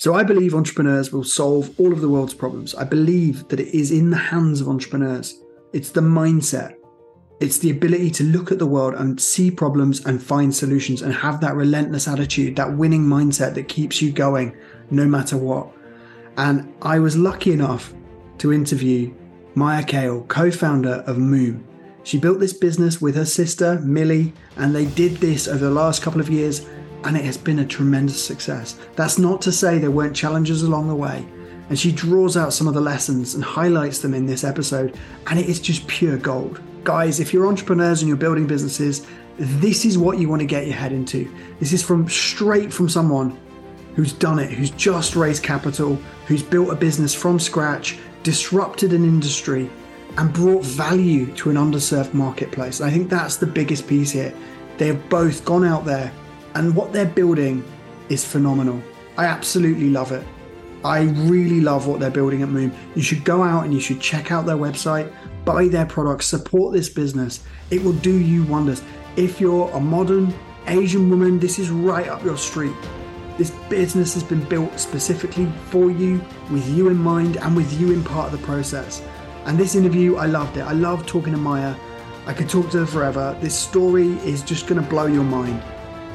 So I believe entrepreneurs will solve all of the world's problems. I believe that it is in the hands of entrepreneurs. It's the mindset. It's the ability to look at the world and see problems and find solutions and have that relentless attitude, that winning mindset that keeps you going no matter what. And I was lucky enough to interview Maya Kale, co founder of Moom. She built this business with her sister, Millie, and they did this over the last couple of years, and it has been a tremendous success. That's not to say there weren't challenges along the way. And she draws out some of the lessons and highlights them in this episode, and it is just pure gold. Guys, if you're entrepreneurs and you're building businesses, this is what you want to get your head into. This is from straight from someone who's done it, who's just raised capital, who's built a business from scratch, disrupted an industry, and brought value to an underserved marketplace. And I think that's the biggest piece here. They have both gone out there, and what they're building is phenomenal. I absolutely love it. I really love what they're building at Moom. You should go out and you should check out their website, buy their products, support this business. It will do you wonders. If you're a modern Asian woman, this is right up your street. This business has been built specifically for you, with you in mind, and with you in part of the process. And this interview, I loved it. I loved talking to Maya. I could talk to her forever. This story is just going to blow your mind.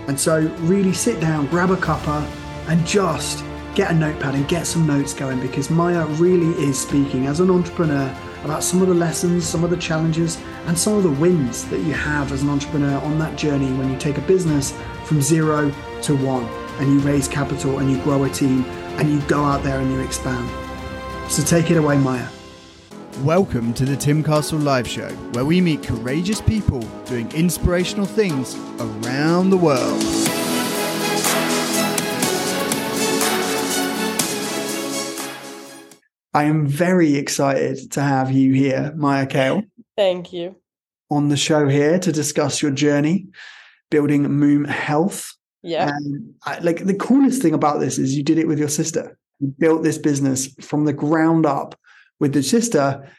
And so, really sit down, grab a cuppa, and just get a notepad and get some notes going because Maya really is speaking as an entrepreneur about some of the lessons, some of the challenges, and some of the wins that you have as an entrepreneur on that journey when you take a business from zero to one and you raise capital and you grow a team and you go out there and you expand. So, take it away, Maya. Welcome to the Tim Castle Live Show, where we meet courageous people doing inspirational things around the world. I am very excited to have you here, Maya Kale. Thank you. On the show here to discuss your journey building Moom Health. Yeah. And I, like the coolest thing about this is you did it with your sister. You built this business from the ground up with the sister,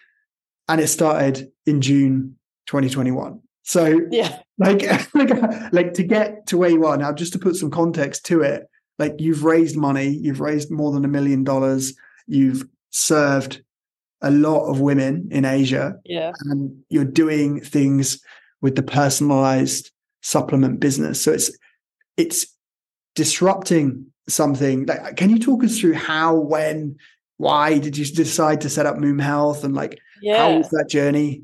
and it started in June 2021. So yeah, like like like to get to where you are now, just to put some context to it, like you've raised money, you've raised more than a million dollars, you've served a lot of women in Asia, yeah, and you're doing things with the personalized supplement business. So it's it's disrupting something. Like, can you talk us through how, when, why did you decide to set up Moom Health and like yeah. how was that journey?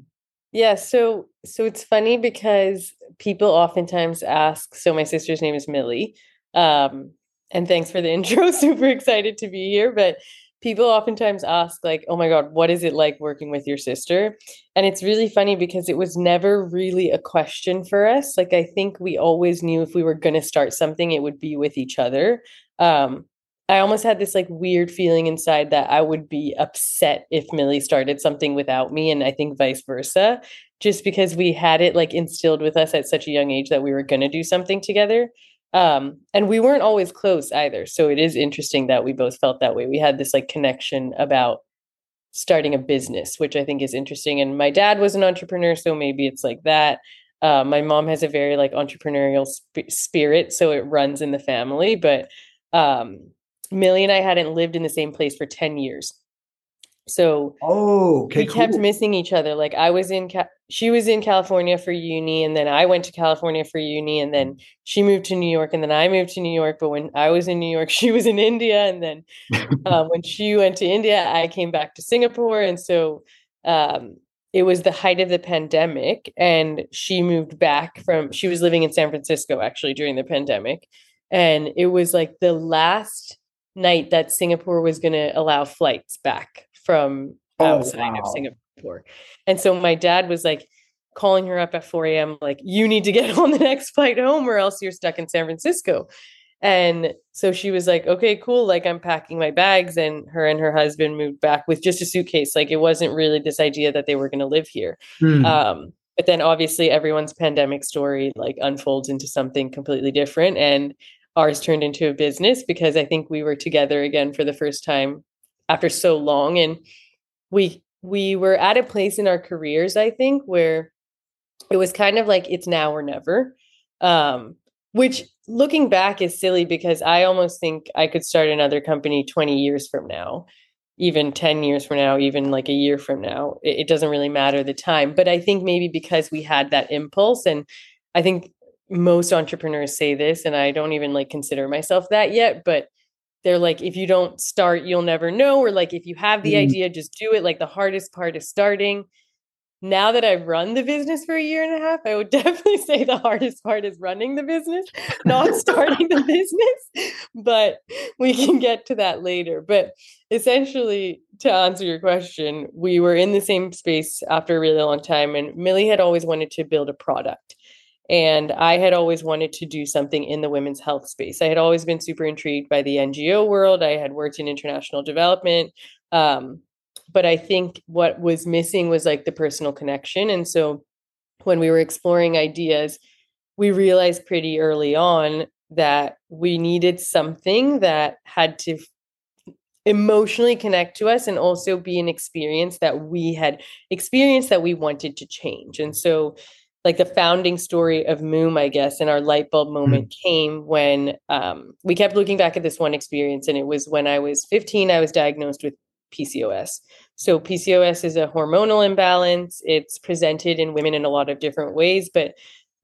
Yeah, so so it's funny because people oftentimes ask. So my sister's name is Millie, um, and thanks for the intro. Super excited to be here. But people oftentimes ask, like, "Oh my God, what is it like working with your sister?" And it's really funny because it was never really a question for us. Like, I think we always knew if we were going to start something, it would be with each other. Um, I almost had this like weird feeling inside that I would be upset if Millie started something without me, and I think vice versa, just because we had it like instilled with us at such a young age that we were going to do something together. Um, and we weren't always close either. So it is interesting that we both felt that way. We had this like connection about starting a business, which I think is interesting. And my dad was an entrepreneur, so maybe it's like that. Uh, my mom has a very like entrepreneurial sp- spirit, so it runs in the family. But um, Millie and I hadn't lived in the same place for 10 years. So oh, okay, we cool. kept missing each other. Like I was in, Ca- she was in California for uni, and then I went to California for uni, and then she moved to New York, and then I moved to New York. But when I was in New York, she was in India, and then uh, when she went to India, I came back to Singapore, and so um, it was the height of the pandemic, and she moved back from. She was living in San Francisco actually during the pandemic, and it was like the last night that Singapore was going to allow flights back from outside oh, wow. of Singapore. And so my dad was like calling her up at 4 a.m., like, you need to get on the next flight home or else you're stuck in San Francisco. And so she was like, okay, cool. Like, I'm packing my bags. And her and her husband moved back with just a suitcase. Like, it wasn't really this idea that they were going to live here. Hmm. Um, but then obviously everyone's pandemic story like unfolds into something completely different. And ours turned into a business because I think we were together again for the first time after so long and we we were at a place in our careers i think where it was kind of like it's now or never um which looking back is silly because I almost think I could start another company 20 years from now, even 10 years from now, even like a year from now. It, it doesn't really matter the time. But I think maybe because we had that impulse, and I think most entrepreneurs say this, and I don't even like consider myself that yet, but they're like, if you don't start, you'll never know. Or like, if you have the mm. idea, just do it. Like, the hardest part is starting now that I've run the business for a year and a half, I would definitely say the hardest part is running the business, not starting the business. But we can get to that later. But essentially, to answer your question, we were in the same space after a really long time, and Millie had always wanted to build a product. And I had always wanted to do something in the women's health space. I had always been super intrigued by the NGO world. I had worked in international development. Um, but I think what was missing was like the personal connection. And so when we were exploring ideas, we realized pretty early on that we needed something that had to emotionally connect to us and also be an experience that we had experienced that we wanted to change. And so like the founding story of Moom, I guess, and our light bulb mm-hmm. moment mm-hmm. came when um, we kept looking back at this one experience. And it was when I was 15, I was diagnosed with PCOS. So, PCOS is a hormonal imbalance. It's presented in women in a lot of different ways, but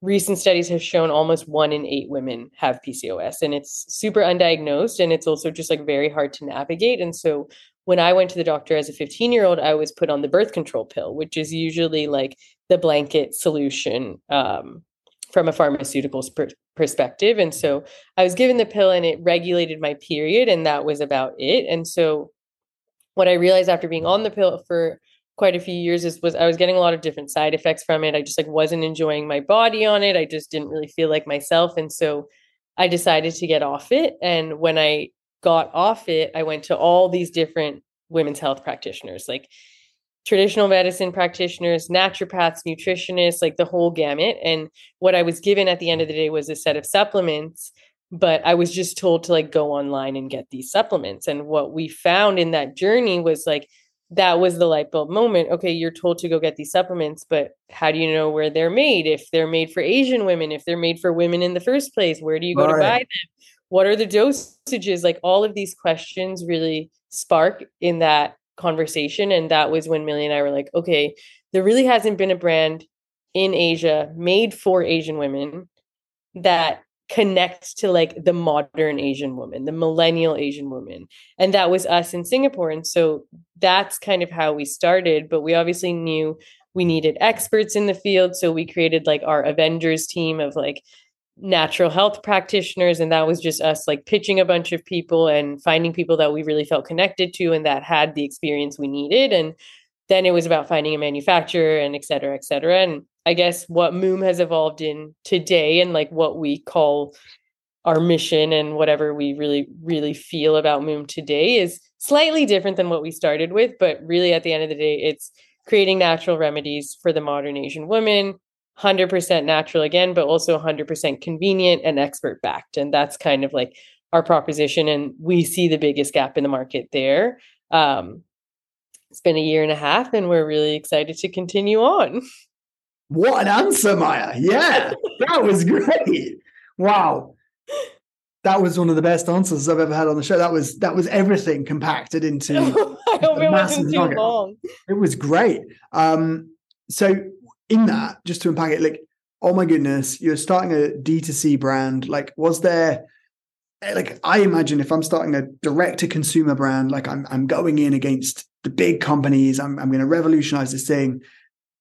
recent studies have shown almost one in eight women have PCOS, and it's super undiagnosed and it's also just like very hard to navigate. And so, when I went to the doctor as a 15 year old, I was put on the birth control pill, which is usually like the blanket solution um, from a pharmaceuticals per- perspective. And so I was given the pill and it regulated my period, and that was about it. And so what I realized after being on the pill for quite a few years is was I was getting a lot of different side effects from it. I just like wasn't enjoying my body on it. I just didn't really feel like myself. And so I decided to get off it. And when I got off it, I went to all these different women's health practitioners, like traditional medicine practitioners, naturopaths, nutritionists, like the whole gamut. And what I was given at the end of the day was a set of supplements but I was just told to like go online and get these supplements. And what we found in that journey was like that was the light bulb moment. Okay, you're told to go get these supplements, but how do you know where they're made? If they're made for Asian women, if they're made for women in the first place, where do you go to buy them? What are the dosages? Like all of these questions really spark in that conversation. And that was when Millie and I were like, okay, there really hasn't been a brand in Asia made for Asian women that connects to like the modern Asian woman, the millennial Asian woman. And that was us in Singapore. And so that's kind of how we started. But we obviously knew we needed experts in the field. So we created like our Avengers team of like natural health practitioners. And that was just us like pitching a bunch of people and finding people that we really felt connected to and that had the experience we needed. And then it was about finding a manufacturer and et cetera, et cetera. And I guess what Moom has evolved in today and like what we call our mission and whatever we really, really feel about Moom today is slightly different than what we started with. But really, at the end of the day, it's creating natural remedies for the modern Asian woman, 100% natural again, but also 100% convenient and expert backed. And that's kind of like our proposition. And we see the biggest gap in the market there. Um, it's been a year and a half, and we're really excited to continue on. What an answer, Maya. Yeah, that was great. Wow. That was one of the best answers I've ever had on the show. That was that was everything compacted into I hope it wasn't too nugget. long. It was great. Um, so in that, just to unpack it, like, oh my goodness, you're starting a D2C brand. Like, was there eh, like I imagine if I'm starting a direct to consumer brand, like I'm I'm going in against the big companies, I'm I'm going to revolutionize this thing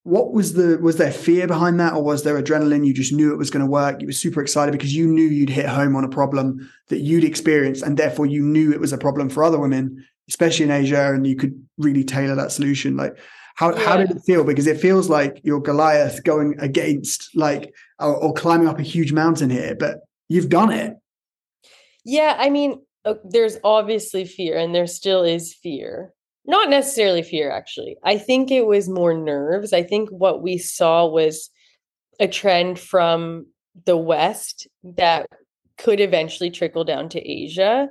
what was the was there fear behind that or was there adrenaline you just knew it was going to work you were super excited because you knew you'd hit home on a problem that you'd experienced and therefore you knew it was a problem for other women especially in asia and you could really tailor that solution like how, yeah. how did it feel? Because it feels like you're goliath going against like or, or climbing up a huge mountain here but you've done it. Yeah i mean uh, there's obviously fear and there still is fear. Not necessarily fear actually. I think it was more nerves. I think what we saw was a trend from the west that could eventually trickle down to asia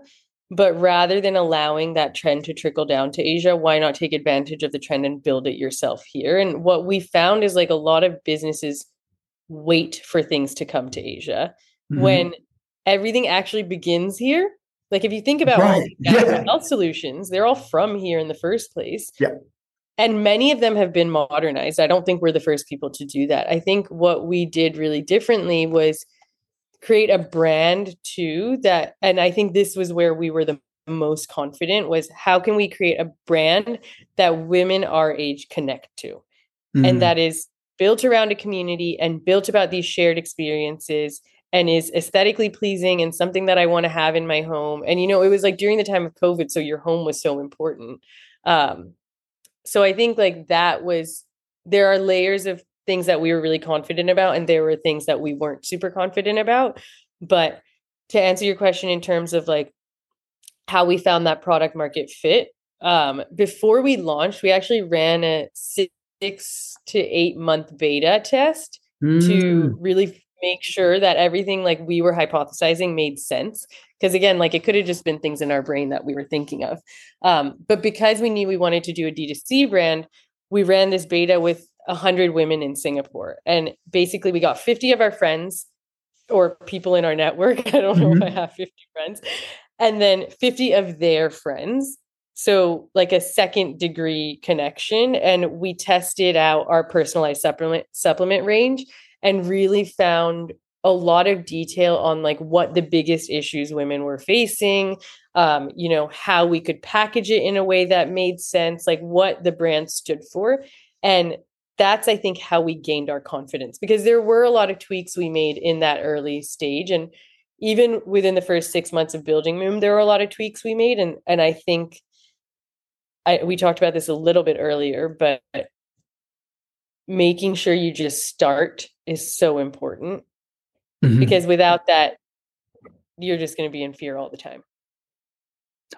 but rather than allowing that trend to trickle down to asia why not take advantage of the trend and build it yourself here and what we found is like a lot of businesses wait for things to come to asia mm-hmm. when everything actually begins here. Like if you think about right. all yeah. health solutions, they're all from here in the first place. Yeah. And many of them have been modernized. I don't think we're the first people to do that. I think what we did really differently was create a brand too that and I think this was where we were the most confident was how can we create a brand that women our age connect to mm. and that is built around a community and built about these shared experiences and is aesthetically pleasing and something that I want to have in my home. And you know, it was like during the time of COVID, so your home was so important. Um, so I think like that was there are layers of things that we were really confident about, and there were things that we weren't super confident about. But to answer your question in terms of like how we found that product market fit, um, before we launched, we actually ran a six to eight month beta test mm. to really make sure that everything like we were hypothesizing made sense because again like it could have just been things in our brain that we were thinking of um, but because we knew we wanted to do a d2c brand we ran this beta with 100 women in singapore. And basically we got 50 of our friends or people in our network. I don't know mm-hmm. if i have 50 friends. And then 50 of their friends. So like a second degree connection. And we tested out our personalized supplement supplement range and really found a lot of detail on like what the biggest issues women were facing um, you know how we could package it in a way that made sense like what the brand stood for. And that's i think how we gained our confidence because there were a lot of tweaks we made in that early stage and even within the first six months of building moom there were a lot of tweaks we made and and i think I, we talked about this a little bit earlier, but making sure you just start is so important mm-hmm. because without that, you're just going to be in fear all the time.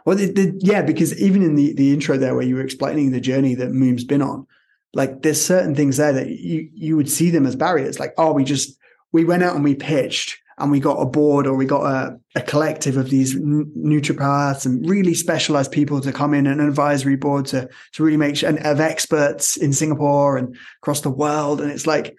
Well, the, the, yeah, because even in the the intro there, where you were explaining the journey that Moom's been on, like there's certain things there that you you would see them as barriers. Like, oh, we just we went out and we pitched, and we got a board or we got a, a collective of these naturopaths and really specialized people to come in and an advisory board to, to really make sure and of experts in Singapore and across the world. And it's like,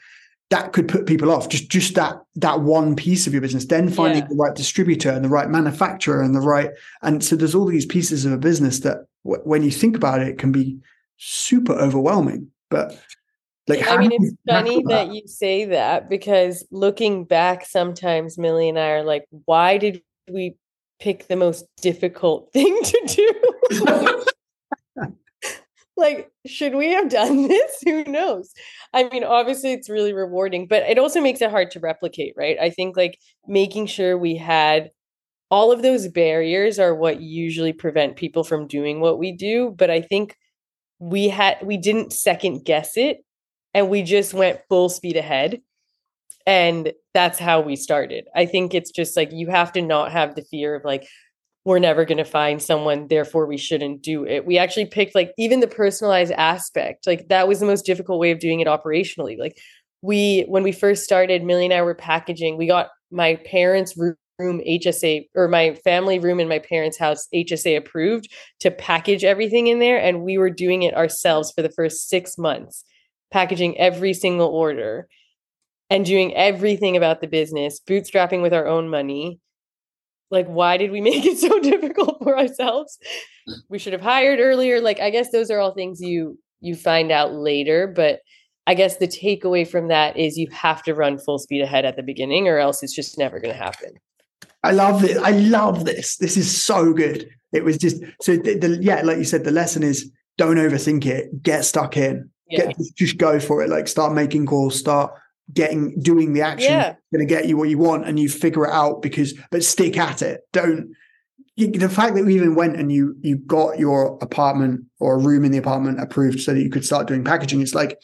that could put people off just just that that one piece of your business then finding yeah. the right distributor and the right manufacturer and the right and so there's all these pieces of a business that w- when you think about it can be super overwhelming but like, I mean, it's funny that? that you say that because looking back, sometimes Millie and I are like, why did we pick the most difficult thing to do? like, should we have done this? Who knows? I mean, obviously, it's really rewarding, but it also makes it hard to replicate, right? I think like making sure we had all of those barriers are what usually prevent people from doing what we do. But I think we had, we didn't second guess it and we just went full speed ahead and that's how we started. I think it's just like you have to not have the fear of like we're never going to find someone therefore we shouldn't do it. We actually picked like even the personalized aspect like that was the most difficult way of doing it operationally. Like we when we first started millie and i were packaging we got my parents room hsa or my family room in my parents house hsa approved to package everything in there and we were doing it ourselves for the first six months packaging every single order and doing everything about the business, bootstrapping with our own money. Like, why did we make it so difficult for ourselves? We should have hired earlier. Like, I guess those are all things you you find out later, but I guess the takeaway from that is you have to run full speed ahead at the beginning, or else it's just never going to happen. I love this. I love this. This is so good. It was just so the, the, yeah, like you said, the lesson is don't overthink it. Get stuck in yeah. Get, just go for it. Like start making calls, start getting doing the action yeah. going to get you what you want and you figure it out because but stick at it don't the fact that we even went and you you got your apartment or a room in the apartment approved so that you could start doing packaging it's like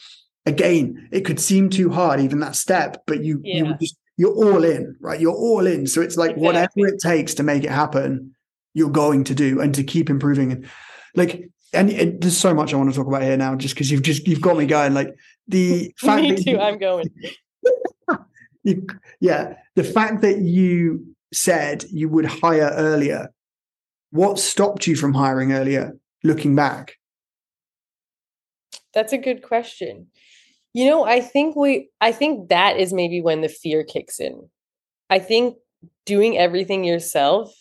again it could seem too hard even that step but you yeah. you just you're all in right you're all in so it's like exactly. whatever it takes to make it happen you're going to do and to keep improving and like and it, there's so much I want to talk about here now, just because you've just you've got me going. Like the fact me too. You, I'm going. you, yeah, the fact that you said you would hire earlier. What stopped you from hiring earlier? Looking back, that's a good question. You know, I think we, I think that is maybe when the fear kicks in. I think doing everything yourself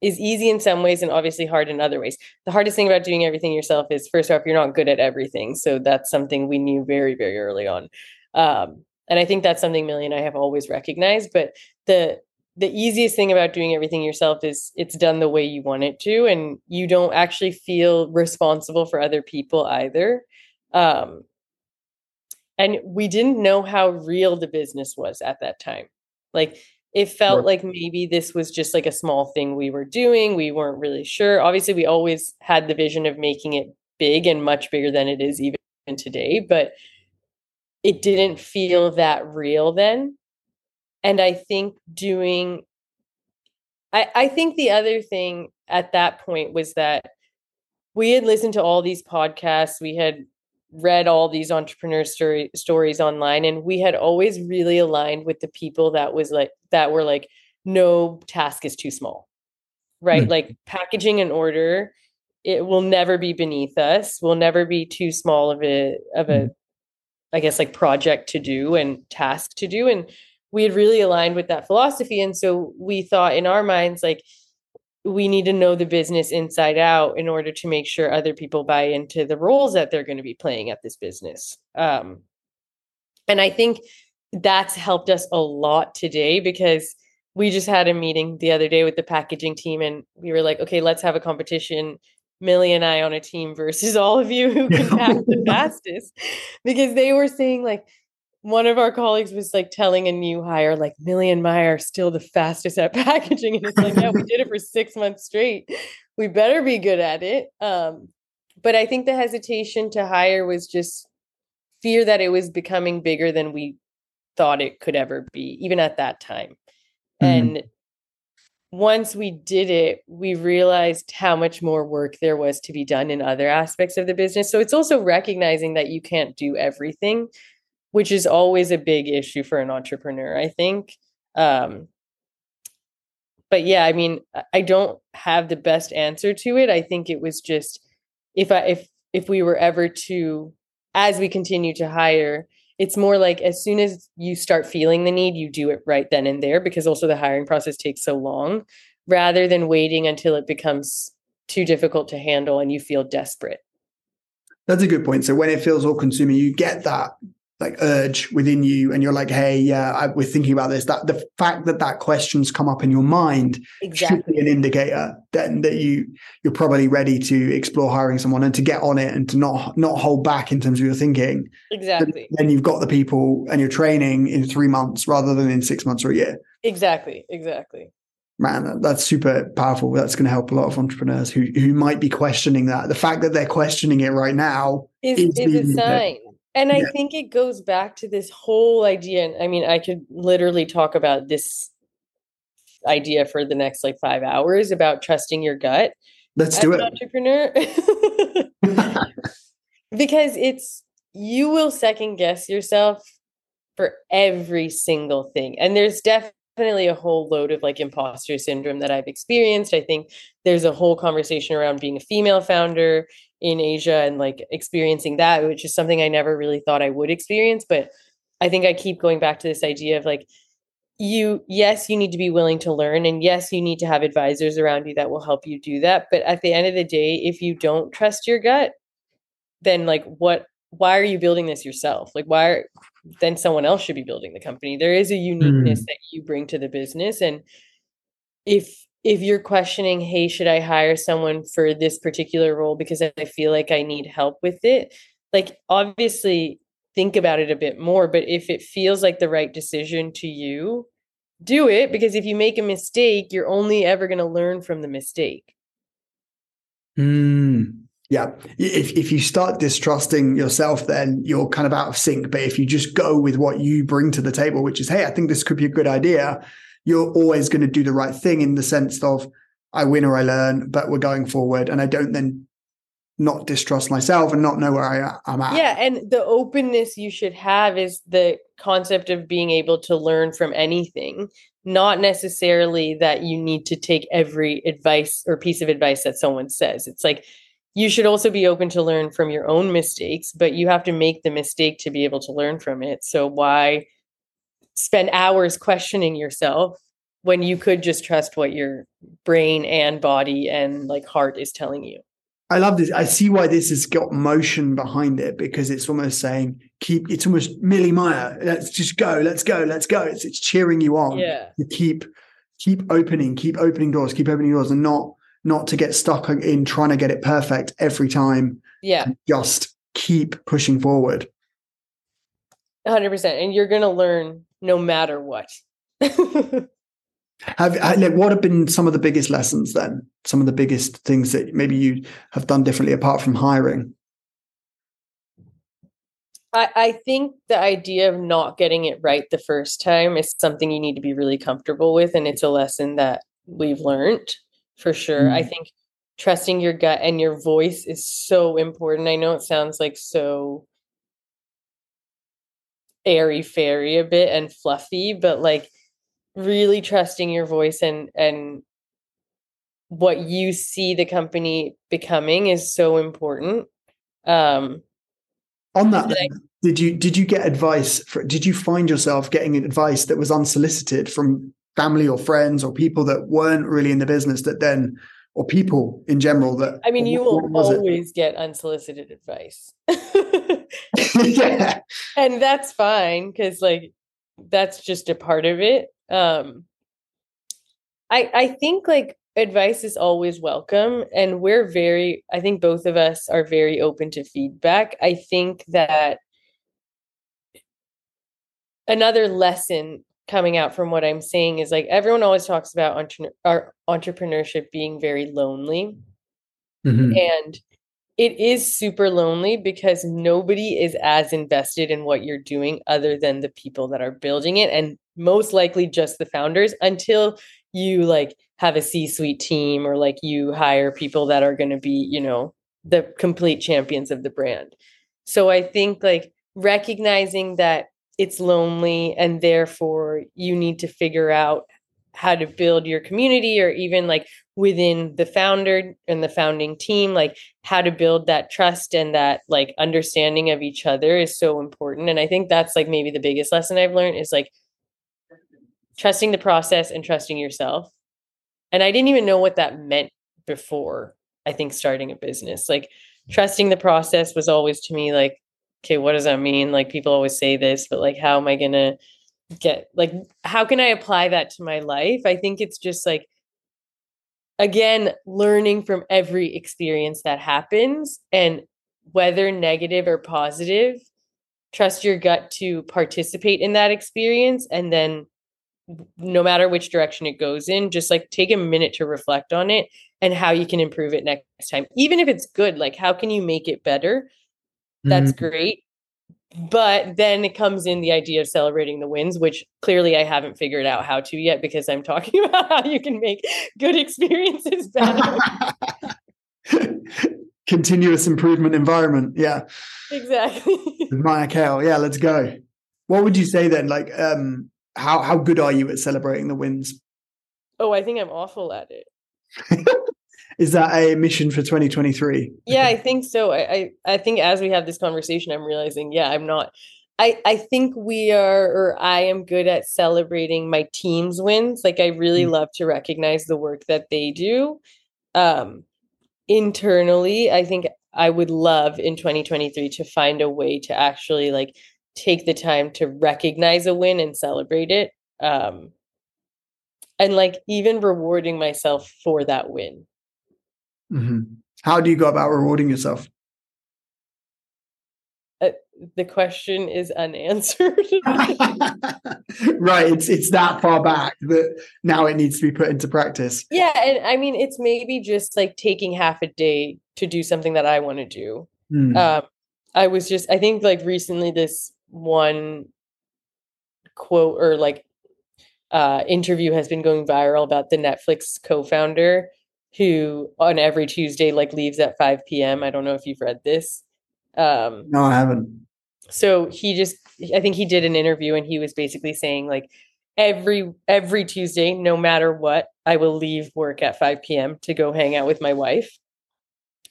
is easy in some ways and obviously hard in other ways. The hardest thing about doing everything yourself is first off, you're not good at everything. So that's something we knew very, very early on. Um, and I think that's something Millie and I have always recognized. But the the easiest thing about doing everything yourself is it's done the way you want it to, and you don't actually feel responsible for other people either. Um, and we didn't know how real the business was at that time. Like it felt right. like maybe this was just like a small thing we were doing. We weren't really sure. Obviously, we always had the vision of making it big and much bigger than it is even today, but it didn't feel that real then. And I think doing, I, I think the other thing at that point was that we had listened to all these podcasts, we had read all these entrepreneur story, stories online, and we had always really aligned with the people that was like, that were like, no task is too small, right? Mm-hmm. Like packaging an order it will never be beneath us will never be too small of a of a mm-hmm. I guess like project to do and task to do. And we had really aligned with that philosophy. And so we thought in our minds, like, we need to know the business inside out in order to make sure other people buy into the roles that they're going to be playing at this business. Um, and I think that's helped us a lot today because we just had a meeting the other day with the packaging team and we were like, okay, let's have a competition Millie and I on a team versus all of you who can pack the fastest. Because they were saying like one of our colleagues was like telling a new hire, like Millie and Maya are still the fastest at packaging. And it's like, yeah, we did it for six months straight. We better be good at it. Um, but I think the hesitation to hire was just fear that it was becoming bigger than we thought it could ever be, even at that time. Mm-hmm. And once we did it, we realized how much more work there was to be done in other aspects of the business. So it's also recognizing that you can't do everything, which is always a big issue for an entrepreneur, I think. Um, but yeah, I mean, I don't have the best answer to it. I think it was just if I if if we were ever to as we continue to hire, it's more like as soon as you start feeling the need, you do it right then and there because also the hiring process takes so long rather than waiting until it becomes too difficult to handle and you feel desperate. That's a good point. So when it feels all consuming, you get that like urge within you and you're like hey yeah I, we're thinking about this. That the fact that that question's come up in your mind exactly. should be an indicator then that you you're probably ready to explore hiring someone and to get on it and to not not hold back in terms of your thinking. Exactly. then you've got the people and you're training in three months rather than in six months or a year. Exactly exactly. Man that's super powerful. That's going to help a lot of entrepreneurs who who might be questioning that. The fact that they're questioning it right now is, is, is a sign and I think it goes back to this whole idea. And I mean, I could literally talk about this idea for the next like five hours about trusting your gut. Let's do it. Entrepreneur. because it's you will second guess yourself for every single thing. And there's definitely a whole load of like imposter syndrome that I've experienced. I think there's a whole conversation around being a female founder in Asia and like experiencing that, which is something I never really thought I would experience. But I think I keep going back to this idea of like, you, yes, you need to be willing to learn. And yes, you need to have advisors around you that will help you do that. But at the end of the day, if you don't trust your gut, then like what, why are you building this yourself? Like, why are, then someone else should be building the company? There is a uniqueness mm. that you bring to the business. And if if you're questioning, hey, should I hire someone for this particular role because I feel like I need help with it? Like, obviously, think about it a bit more. But if it feels like the right decision to you, do it because if you make a mistake, you're only ever going to learn from the mistake. Mm, yeah. If, if you start distrusting yourself, then you're kind of out of sync. But if you just go with what you bring to the table, which is, hey, I think this could be a good idea, you're always going to do the right thing in the sense of I win or I learn, but we're going forward. And I don't then not distrust myself and not know where I, am at. Yeah. And the openness you should have is the concept of being able to learn from anything, not necessarily that you need to take every advice or piece of advice that someone says. It's like, you should also be open to learn from your own mistakes, but you have to make the mistake to be able to learn from it. So why spend hours questioning yourself when you could just trust what your brain and body and like heart is telling you. I love this. I see why this has got motion behind it because it's almost saying, keep, it's almost Millie Meyer. Let's just go, let's go, let's go. It's, it's cheering you on. Yeah. To keep, keep opening, keep opening doors, keep opening doors and not, not to get stuck in trying to get it perfect every time. Yeah. Just keep pushing forward. 100%. And you're going to learn no matter what. Have like, what have been some of the biggest lessons then? Some of the biggest things that maybe you have done differently apart from hiring? I, I think the idea of not getting it right the first time is something you need to be really comfortable with. And it's a lesson that we've learned for sure. Mm. I think trusting your gut and your voice is so important. I know it sounds like so airy fairy a bit and fluffy, but like really trusting your voice and and what you see the company becoming is so important. Um on that I, did you did you get advice for, did you find yourself getting advice that was unsolicited from family or friends or people that weren't really in the business that then or people in general that i mean you will always it? get unsolicited advice. Yeah. And that's fine because like that's just a part of it. Um i i think like advice is always welcome and we're very i think both of us are very open to feedback. I think that another lesson coming out from what i'm saying is like everyone always talks about entre- entrepreneurship being very lonely mm-hmm. and it is super lonely because nobody is as invested in what you're doing other than the people that are building it and most likely just the founders until you like have a C-suite team or like you hire people that are going to be, you know, the complete champions of the brand. So I think like recognizing that it's lonely and therefore you need to figure out how to build your community or even like within the founder and the founding team like how to build that trust and that like understanding of each other is so important. And i think that's like maybe the biggest lesson i've learned is like trusting the process and trusting yourself. And i didn't even know what that meant before i think starting a business. Like trusting the process was always to me like okay what does that mean? Like people always say this but like how am i going to get like how can i apply that to my life? I think it's just like again learning from every experience that happens and whether negative or positive trust your gut to participate in that experience and then no matter which direction it goes in just like take a minute to reflect on it and how you can improve it next time. Even if it's good like how can you make it better that's mm-hmm. great. But then it comes in the idea of celebrating the wins which clearly i haven't figured out how to yet because i'm talking about how you can make good experiences better. Continuous improvement environment yeah. Exactly. Maya kale yeah let's go. What would you say then like um how how good are you at celebrating the wins? Oh i think i'm awful at it is that a mission for 2023 yeah i think so. I, I, I think as we have this conversation i'm realizing yeah i'm not i i think we are or i am good at celebrating my team's wins. Like i really mm. love to recognize the work that they do. Um internally i think i would love in 2023 to find a way to actually like take the time to recognize a win and celebrate it. Um and like even rewarding myself for that win Mm-hmm. How do you go about rewarding yourself? Uh, the question is unanswered. right, it's it's that far back that now it needs to be put into practice. Yeah, and I mean it's maybe just like taking half a day to do something that I want to do. Mm. Um, I was just I think like recently this one quote or like uh, interview has been going viral about the Netflix co-founder who on every Tuesday like leaves at 5 p.m. I don't know if you've read this. Um, no, I haven't. So he just, I think he did an interview and he was basically saying like every every Tuesday, no matter what, I will leave work at 5 p.m. to go hang out with my wife,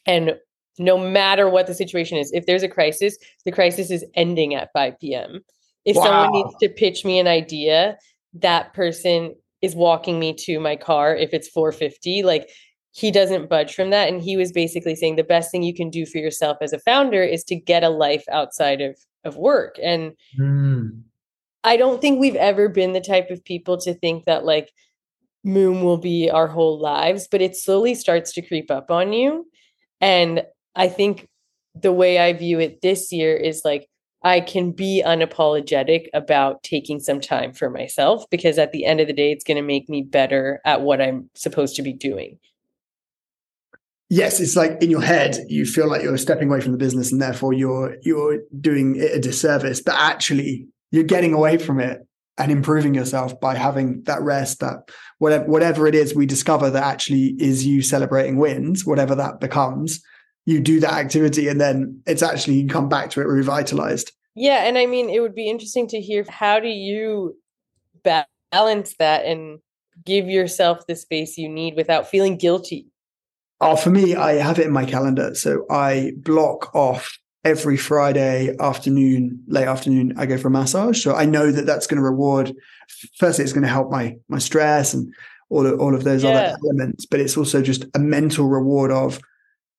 and no matter what the situation is, if there's a crisis, the crisis is ending at 5 p.m. If wow. someone needs to pitch me an idea, that person is walking me to my car if it's 450 like he doesn't budge from that and he was basically saying the best thing you can do for yourself as a founder is to get a life outside of of work and mm. i don't think we've ever been the type of people to think that like Moom will be our whole lives but it slowly starts to creep up on you and i think the way i view it this year is like I can be unapologetic about taking some time for myself because at the end of the day, it's going to make me better at what I'm supposed to be doing. Yes, it's like in your head, you feel like you're stepping away from the business and therefore you're you're doing it a disservice, but actually you're getting away from it and improving yourself by having that rest, that whatever whatever it is we discover that actually is you celebrating wins, whatever that becomes you do that activity and then it's actually you come back to it revitalized. Yeah, and I mean it would be interesting to hear how do you balance that and give yourself the space you need without feeling guilty. Oh, for me, I have it in my calendar. So I block off every Friday afternoon, late afternoon, I go for a massage. So I know that that's going to reward. Firstly, it's going to help my my stress and all of, all of those yeah. other elements, but it's also just a mental reward of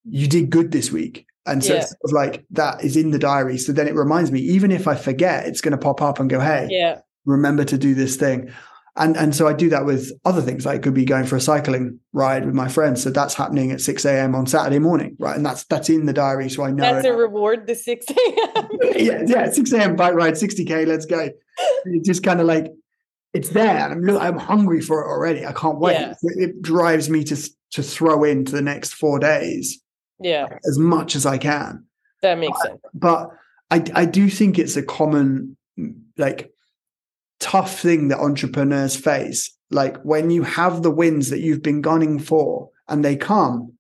you did good this week. And so yeah. it's sort of like that is in the diary. So then it reminds me, even if I forget, it's going to pop up and go, hey, yeah. remember to do this thing. And and so I do that with other things. Like could be going for a cycling ride with my friends. So that's happening at 6 a.m. on Saturday morning, right? And that's that's in the diary. So I know that's a reward, the 6 a.m. yeah, yeah, 6 a.m. bike ride, 60k, let's go. It's just kind of like it's there. I'm I'm hungry for it already. I can't wait. Yeah. It, it drives me to to throw into the next four days yeah as much as i can that makes sense but i i do think it's a common like tough thing that entrepreneurs face. Like when you have the wins that you've been gunning for and they come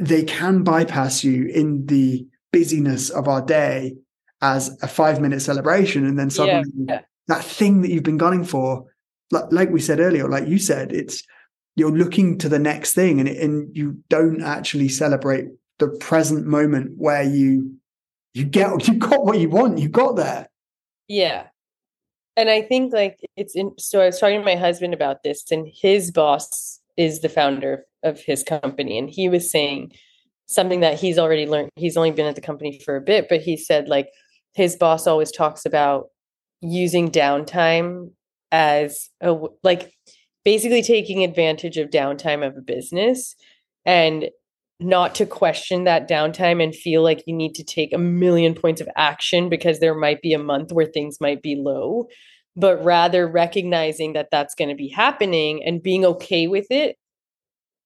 they can bypass you in the busyness of our day as a five minute celebration. And then suddenly yeah. that thing that you've been gunning for like, like we said earlier like you said it's you're looking to the next thing and, and you don't actually celebrate the present moment where you you get you got what you want. You got there. Yeah and i think like it's in so i was talking to my husband about this and his boss is the founder of his company and he was saying something that he's already learned he's only been at the company for a bit but he said like his boss always talks about using downtime as a like basically taking advantage of downtime of a business and not to question that downtime and feel like you need to take a million points of action because there might be a month where things might be low, but rather recognizing that that's going to be happening and being okay with it.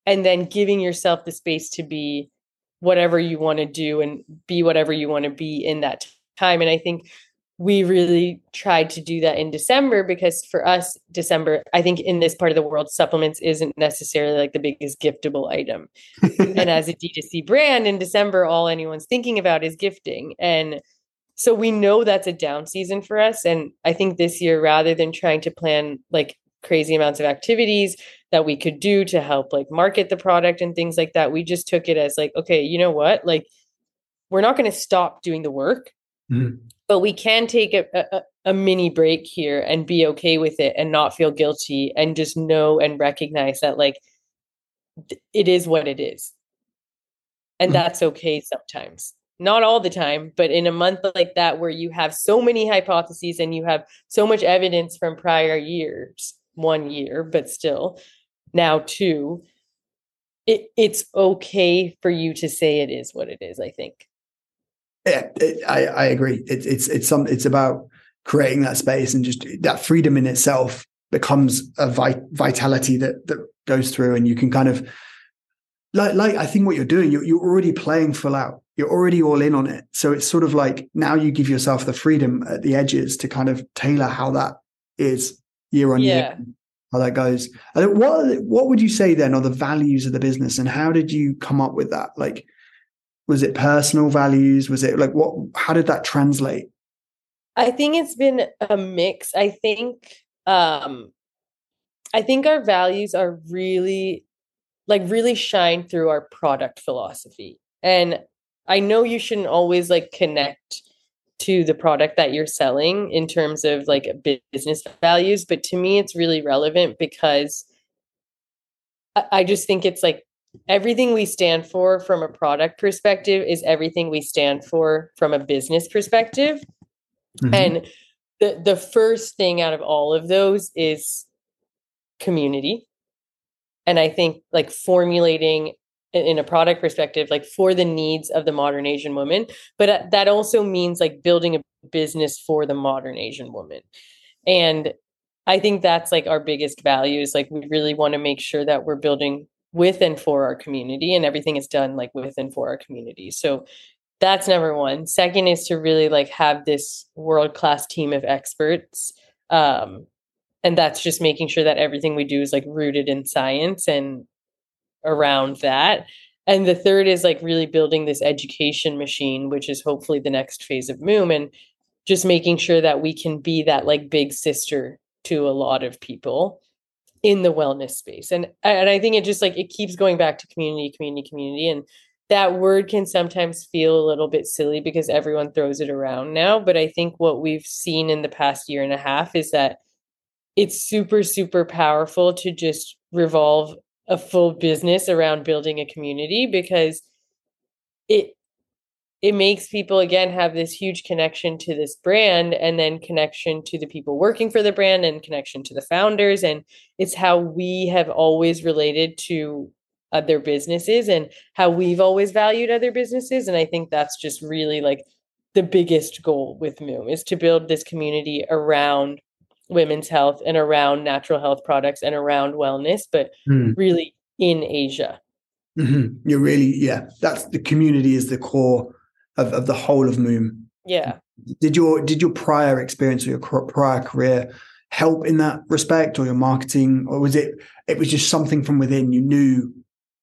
And then giving yourself the space to be whatever you want to do and be whatever you want to be in that time. And I think we really tried to do that in December because for us, December, I think in this part of the world, supplements isn't necessarily like the biggest giftable item. and as a D2C brand in December, all anyone's thinking about is gifting. And so we know that's a down season for us. And I think this year, rather than trying to plan like crazy amounts of activities that we could do to help like market the product and things like that, we just took it as like, okay, you know what? Like, we're not going to stop doing the work. Mm-hmm but we can take a, a, a, mini break here and be okay with it and not feel guilty and just know and recognize that like it is what it is. And mm-hmm. that's okay sometimes. Not all the time but in a month like that where you have so many hypotheses and you have so much evidence from prior years one year but still now two it, it's okay for you to say it is what it is i think yeah, it, I, I agree. It, it's it's some it's about creating that space and just that freedom in itself becomes a vit- vitality that that goes through, and you can kind of like like I think what you're doing, you're, you're already playing full out. You're already all in on it. So it's sort of like now you give yourself the freedom at the edges to kind of tailor how that is year on yeah. year, how that goes. What what would you say then are the values of the business, and how did you come up with that? Like was it personal values? Was it like what how did that translate? I think it's been a mix. I think um i think our values are really like really shine through our product philosophy. And i know you shouldn't always like connect to the product that you're selling in terms of like business values but to me it's really relevant because I, just think it's like everything we stand for from a product perspective is everything we stand for from a business perspective. Mm-hmm. and the the first thing out of all of those is community. And i think like formulating in a product perspective like for the needs of the modern asian woman but that also means like building a business for the modern asian woman. And i think that's like our biggest value is like we really want to make sure that we're building with and for our community and everything is done like with and for our community. So that's number one. Second is to really like have this world class team of experts um and that's just making sure that everything we do is like rooted in science and around that. And the third is like really building this education machine which is hopefully the next phase of moom and just making sure that we can be that like big sister to a lot of people in the wellness space. And and i think it just like it keeps going back to community community community. And that word can sometimes feel a little bit silly because everyone throws it around now. But i think what we've seen in the past year and a half is that it's super super powerful to just revolve a full business around building a community because it it makes people again have this huge connection to this brand and then connection to the people working for the brand and connection to the founders and it's how we have always related to other businesses and how we've always valued other businesses and i think that's just really like the biggest goal with moom is to build this community around women's health and around natural health products and around wellness, but mm. really in Asia. Mm-hmm. You're really, yeah, that's the community is the core of, of the whole of Moom. Yeah. Did your did your prior experience or your prior career help in that respect, or your marketing, or was it it was just something from within? You knew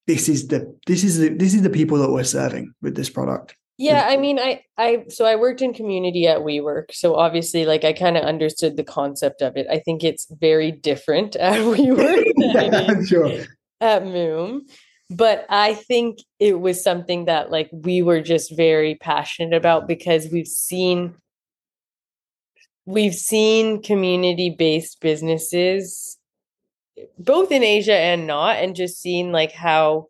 this is the this is the this is the people that we're serving with this product. Yeah, I mean, I I so I worked in community at WeWork, so obviously, like I kind of understood the concept of it. I think it's very different at WeWork yeah, sure. at Moom, but I think it was something that like we were just very passionate about because we've seen we've seen community based businesses both in Asia and not, and just seen like how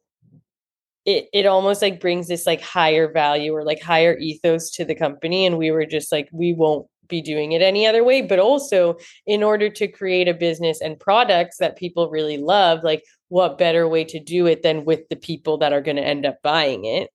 it it almost like brings this like higher value or like higher ethos to the company and we were just like we won't be doing it any other way but also in order to create a business and products that people really love like what better way to do it than with the people that are going to end up buying it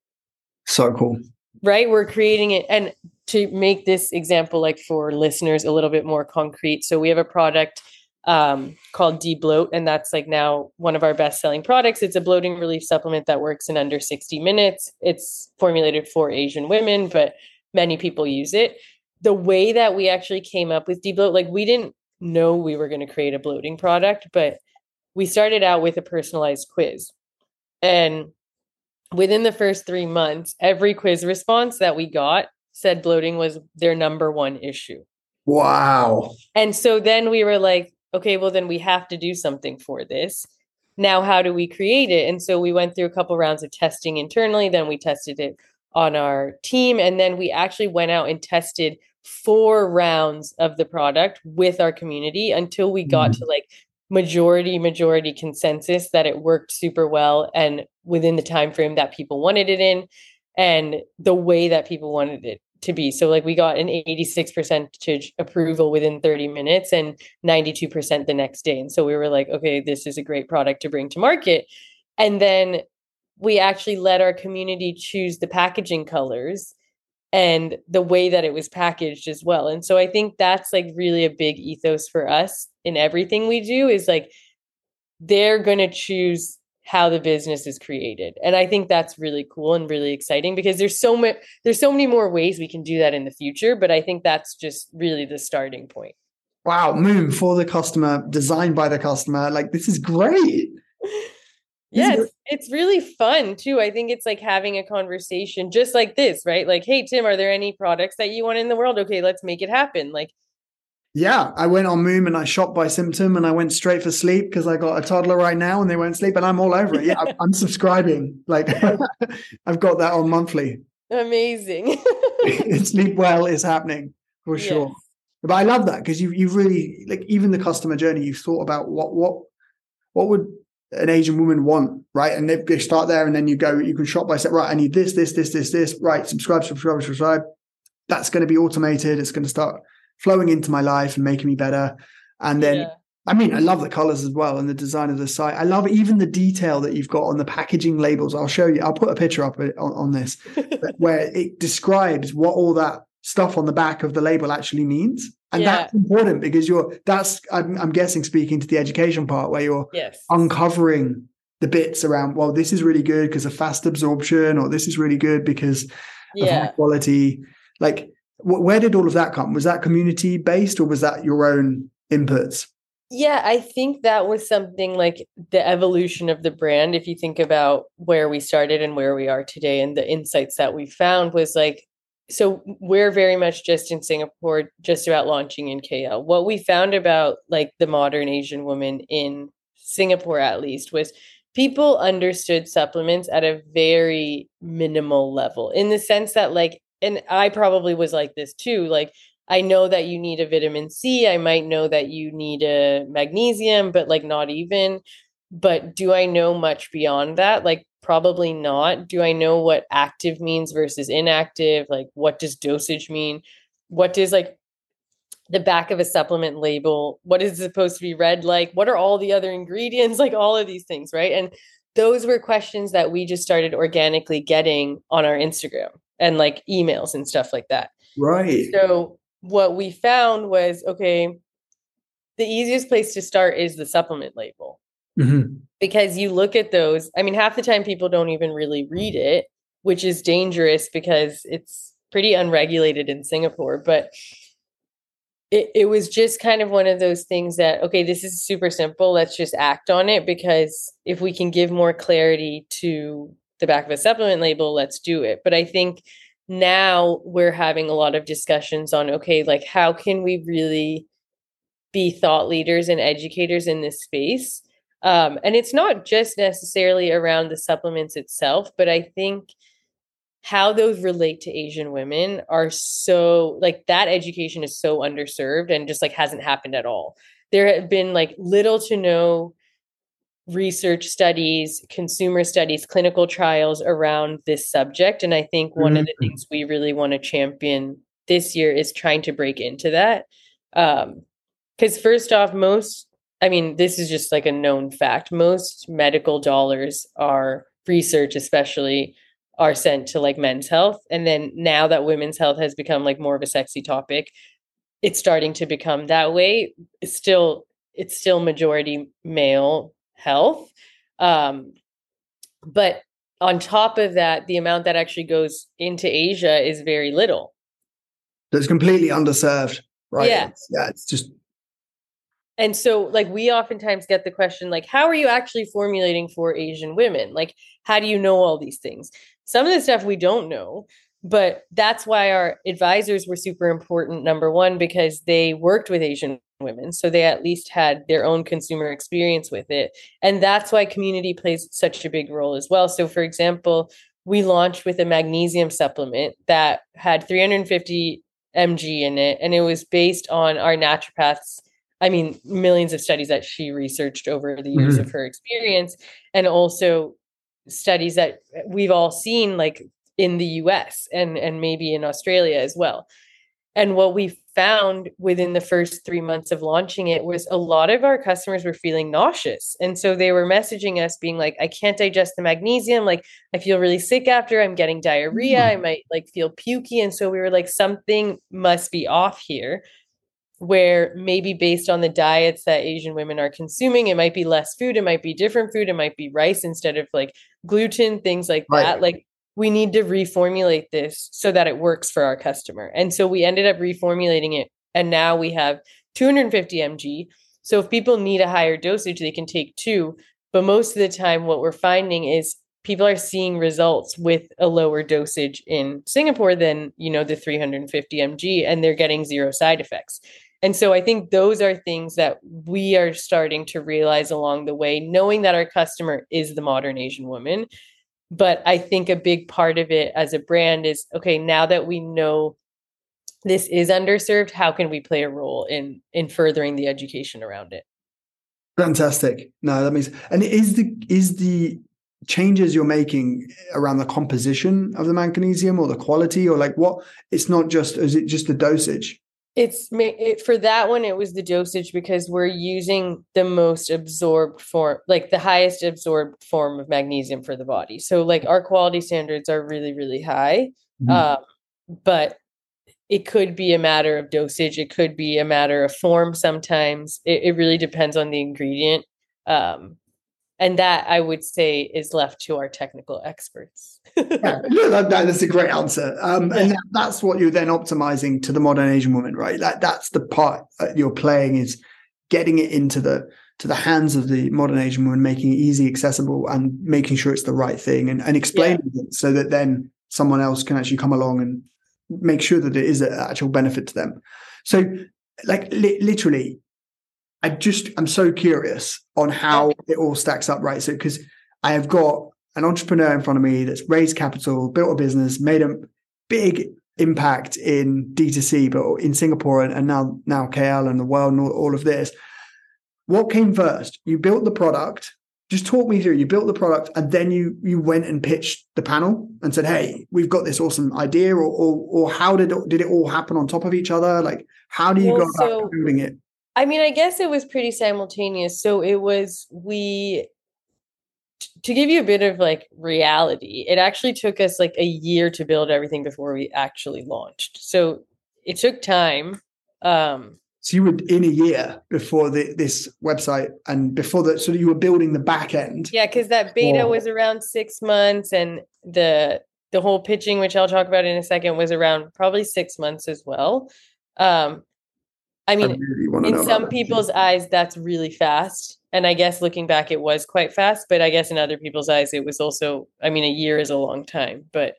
so cool right we're creating it and to make this example like for listeners a little bit more concrete so we have a product um, called D-Bloat, and that's like now one of our best-selling products. It's a bloating relief supplement that works in under 60 minutes. It's formulated for Asian women, but many people use it. The way that we actually came up with D-Bloat, like we didn't know we were going to create a bloating product, but we started out with a personalized quiz. And within the first three months, every quiz response that we got said bloating was their number one issue. Wow. And so then we were like, okay, well, then we have to do something for this. Now, how do we create it? And so we went through a couple rounds of testing internally, then we tested it on our team, and then we actually went out and tested four rounds of the product with our community until we got mm-hmm. to like majority majority consensus that it worked super well and within the time frame that people wanted it in and the way that people wanted it to be. So like we got an 86% approval within 30 minutes and 92% the next day. And so we were like, okay, this is a great product to bring to market. And then we actually let our community choose the packaging colors and the way that it was packaged as well. And so I think that's like really a big ethos for us in everything we do is like they're going to choose how the business is created. And i think that's really cool and really exciting because there's so many there's so many more ways we can do that in the future but i think that's just really the starting point. Wow moom for the customer designed by the customer like this is great. Yes. yeah, it's really fun too i think it's like having a conversation just like this right like hey tim are there any products that you want in the world okay let's make it happen like yeah, I went on Moom and I shot by symptom and I went straight for sleep because I got a toddler right now and they won't sleep and I'm all over it. Yeah, I'm subscribing. Like I've got that on monthly. Amazing. Sleep well is happening for yes. sure. But I love that because you you've really like even the customer journey. You've thought about what what what would an Asian woman want, right? And they, they start there, and then you go. You can shop by set. Right, I need this, this, this, this, this. Right, subscribe, subscribe, subscribe. That's going to be automated. It's going to start flowing into my life and making me better. And then yeah. I mean, I love the colors as well and the design of the site. I love even the detail that you've got on the packaging labels. I'll show you. I'll put a picture up uh, on, on this where it describes what all that stuff on the back of the label actually means. And yeah. that's important because you're that's I'm, I'm, guessing speaking to the education part where you're yes. uncovering the bits around. Well, this is really good because of fast absorption, or this is really good because yeah. of high quality. Like, wh- where did all of that come? Was that community based, or was that your own inputs? Yeah, I think that was something like the evolution of the brand. If you think about where we started and where we are today, and the insights that we found was like, so we're very much just in Singapore, just about launching in KL. What we found about like the modern Asian woman in Singapore, at least, was people understood supplements at a very minimal level in the sense that, like, and I probably was like this too, like, I know that you need a vitamin C. I might know that you need a magnesium, but like not even. But do I know much beyond that? Like, probably not. Do I know what active means versus inactive? Like, what does dosage mean? What does like the back of a supplement label? What is supposed to be read like? What are all the other ingredients? Like, all of these things, right? And those were questions that we just started organically getting on our Instagram and like emails and stuff like that. Right. So what we found was okay, the easiest place to start is the supplement label. Mm-hmm. Because you look at those, I mean, half the time people don't even really read it, which is dangerous because it's pretty unregulated in Singapore. But it, it was just kind of one of those things that, okay, this is super simple. Let's just act on it because if we can give more clarity to the back of a supplement label, let's do it. But I think now we're having a lot of discussions on okay like how can we really be thought leaders and educators in this space um, and it's not just necessarily around the supplements itself but i think how those relate to asian women are so like that education is so underserved and just like hasn't happened at all there have been like little to no research studies, consumer studies, clinical trials around this subject. And I think one mm-hmm. of the mm-hmm. things we really want to champion this year is trying to break into that. Because, um, first off, most, I mean, this is just like a known fact, most medical dollars are research, especially. Are sent to like men's health. And then now that women's health has become like more of a sexy topic, it's starting to become that way. It's still it's still majority male health. Um, but on top of that, the amount that actually goes into Asia is very little. That's completely underserved, right? Yeah. It's, yeah, it's just. And so, like, we oftentimes get the question, like, how are you actually formulating for Asian women? Like, how do you know all these things? Some of the stuff we don't know, but that's why our advisors were super important. Number one, because they worked with Asian women. So they at least had their own consumer experience with it. And that's why community plays such a big role as well. So, for example, we launched with a magnesium supplement that had 350 mg in it, and it was based on our naturopaths. I mean, millions of studies that she researched over the years mm-hmm. of her experience, and also studies that we've all seen, like in the US and, and maybe in Australia as well. And what we found within the first three months of launching it was a lot of our customers were feeling nauseous. And so they were messaging us being like, I can't digest the magnesium. Like, I feel really sick after I'm getting diarrhea. Mm-hmm. I might like feel pukey. And so we were like, something must be off here. Where maybe based on the diets that Asian women are consuming, it might be less food, it might be different food, it might be rice instead of like gluten, things like right. that. Like we need to reformulate this so that it works for our customer. And so we ended up reformulating it. And now we have 250 mg. So if people need a higher dosage, they can take two. But most of the time, what we're finding is people are seeing results with a lower dosage in Singapore than, you know, the 350 mg, and they're getting zero side effects. And so I think those are things that we are starting to realize along the way, knowing that our customer is the modern Asian woman but I think a big part of it as a brand is okay, now that we know this is underserved, how can we play a role in in furthering the education around it? Fantastic. No, that means and is the is the changes you're making around the composition of the magnesium or the quality or like what it's not just is it just the dosage? It's it, for that one it was the dosage because we're using the most absorbed form like the highest absorbed form of magnesium for the body. So like our quality standards are really really high mm-hmm. um, but it could be a matter of dosage it could be a matter of form sometimes. It, it really depends on the ingredient um, and that I would say is left to our technical experts. yeah, that, that's a great answer, um, and that, that's what you're then optimizing to the modern Asian woman, right? That that's the part that you're playing is getting it into the to the hands of the modern Asian woman, making it easy, accessible, and making sure it's the right thing, and, and explaining yeah. it so that then someone else can actually come along and make sure that it is an actual benefit to them. So, like li- literally, I just I'm so curious on how it all stacks up, right? So because I have got an entrepreneur in front of me that's raised capital, built a business, made a big impact in D2C, but in Singapore and, and now now KL and the world and all, all of this. What came first? You built the product. Just talk me through. You built the product, and then you you went and pitched the panel and said, "Hey, we've got this awesome idea." Or or, or how did it, did it all happen on top of each other? Like, how do you well, go about so, it? I mean, I guess it was pretty simultaneous. So it was, we, to give you a bit of like reality, it actually took us like a year to build everything before we actually launched. So it took time. Um, so you were in a year before the, this website and before that, so you were building the back end. Yeah, because that beta was around six months, and the the whole pitching, which I'll talk about in a second, was around probably six months as well. Um, I mean, I really in some people's eyes, that's really fast. And I guess looking back, it was quite fast. But I guess in other people's eyes, it was also, I mean, a year is a long time. But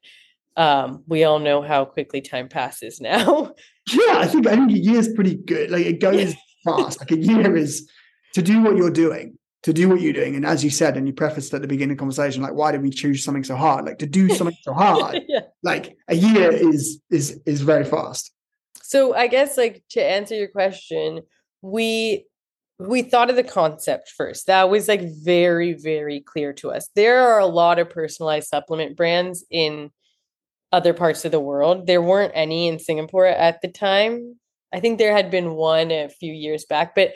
um, we all know how quickly time passes now. yeah, I think I think a year is pretty good. Like it goes fast. Like a year is to do what you're doing, to do what you're doing. And as you said, and you prefaced at the beginning of the conversation, like why did we choose something so hard? Like to do something so hard, yeah. like a year is is is very fast. So I guess like to answer your question, we we thought of the concept first. That was like very very clear to us. There are a lot of personalized supplement brands in other parts of the world. There weren't any in Singapore at the time. I think there had been one a few years back, but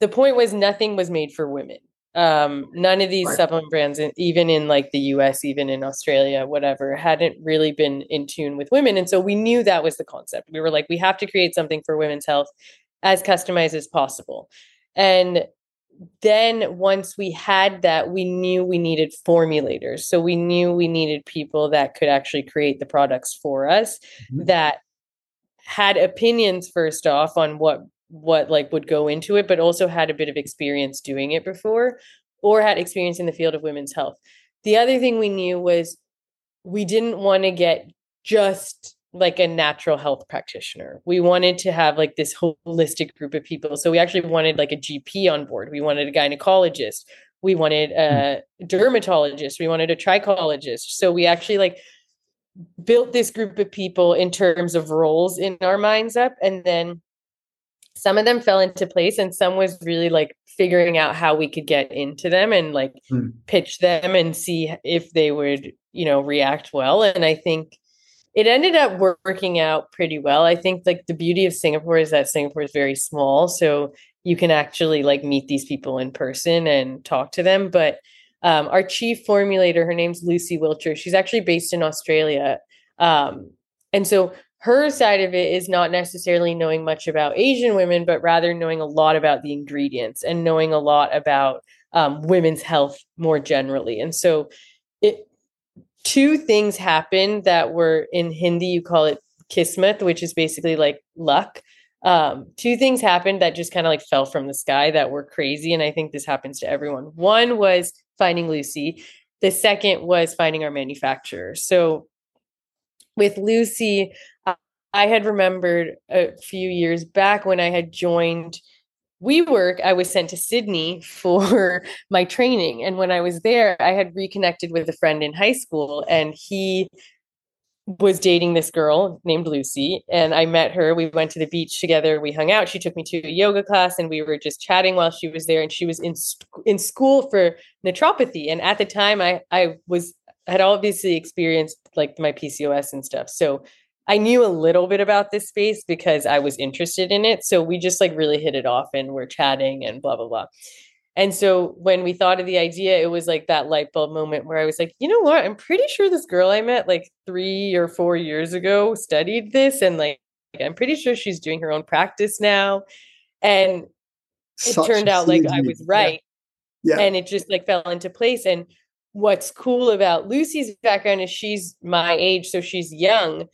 the point was nothing was made for women um, none of these right. supplement brands even in like the us even in australia whatever hadn't really been in tune with women and so we knew that was the concept we were like we have to create something for women's health as customized as possible and then once we had that we knew we needed formulators so we knew we needed people that could actually create the products for us mm-hmm. that had opinions first off on what what like would go into it, but also had a bit of experience doing it before or had experience in the field of women's health. The other thing we knew was we didn't want to get just like a natural health practitioner. We wanted to have like this holistic group of people. So we actually wanted like a GP on board. We wanted a gynecologist. We wanted a hmm. dermatologist. We wanted a trichologist. So we actually like built this group of people in terms of roles in our minds up and then some of them fell into place and some was really like figuring out how we could get into them and like mm. pitch them and see if they would you know react well. And i think it ended up working out pretty well. I think like the beauty of singapore is that singapore is very small so you can actually like meet these people in person and talk to them. But um, our chief formulator her name's lucy wilcher she's actually based in australia. Um, and so her side of it is not necessarily knowing much about Asian women, but rather knowing a lot about the ingredients and knowing a lot about um, women's health more generally. And so, it two things happened that were in Hindi. You call it kismet, which is basically like luck. Um, two things happened that just kind of like fell from the sky that were crazy, and I think this happens to everyone. One was finding Lucy. The second was finding our manufacturer. So with Lucy, I had remembered a few years back when I had joined WeWork, I was sent to Sydney for my training. And when I was there, I had reconnected with a friend in high school, and he was dating this girl named Lucy. And I met her. We went to the beach together. We hung out. She took me to a yoga class, and we were just chatting while she was there. And she was in in school for naturopathy. And at the time, I I was had obviously experienced like my PCOS and stuff. So I knew a little bit about this space because I was interested in it. So we just like really hit it off and we're chatting and blah, blah, blah. And so when we thought of the idea, it was like that light bulb moment where I was like, you know what? I'm pretty sure this girl I met like three or four years ago studied this. And like, I'm pretty sure she's doing her own practice now. And it Such turned out like I was right. Yeah. yeah. And it just like fell into place. And what's cool about Lucy's background is she's my age. So she's young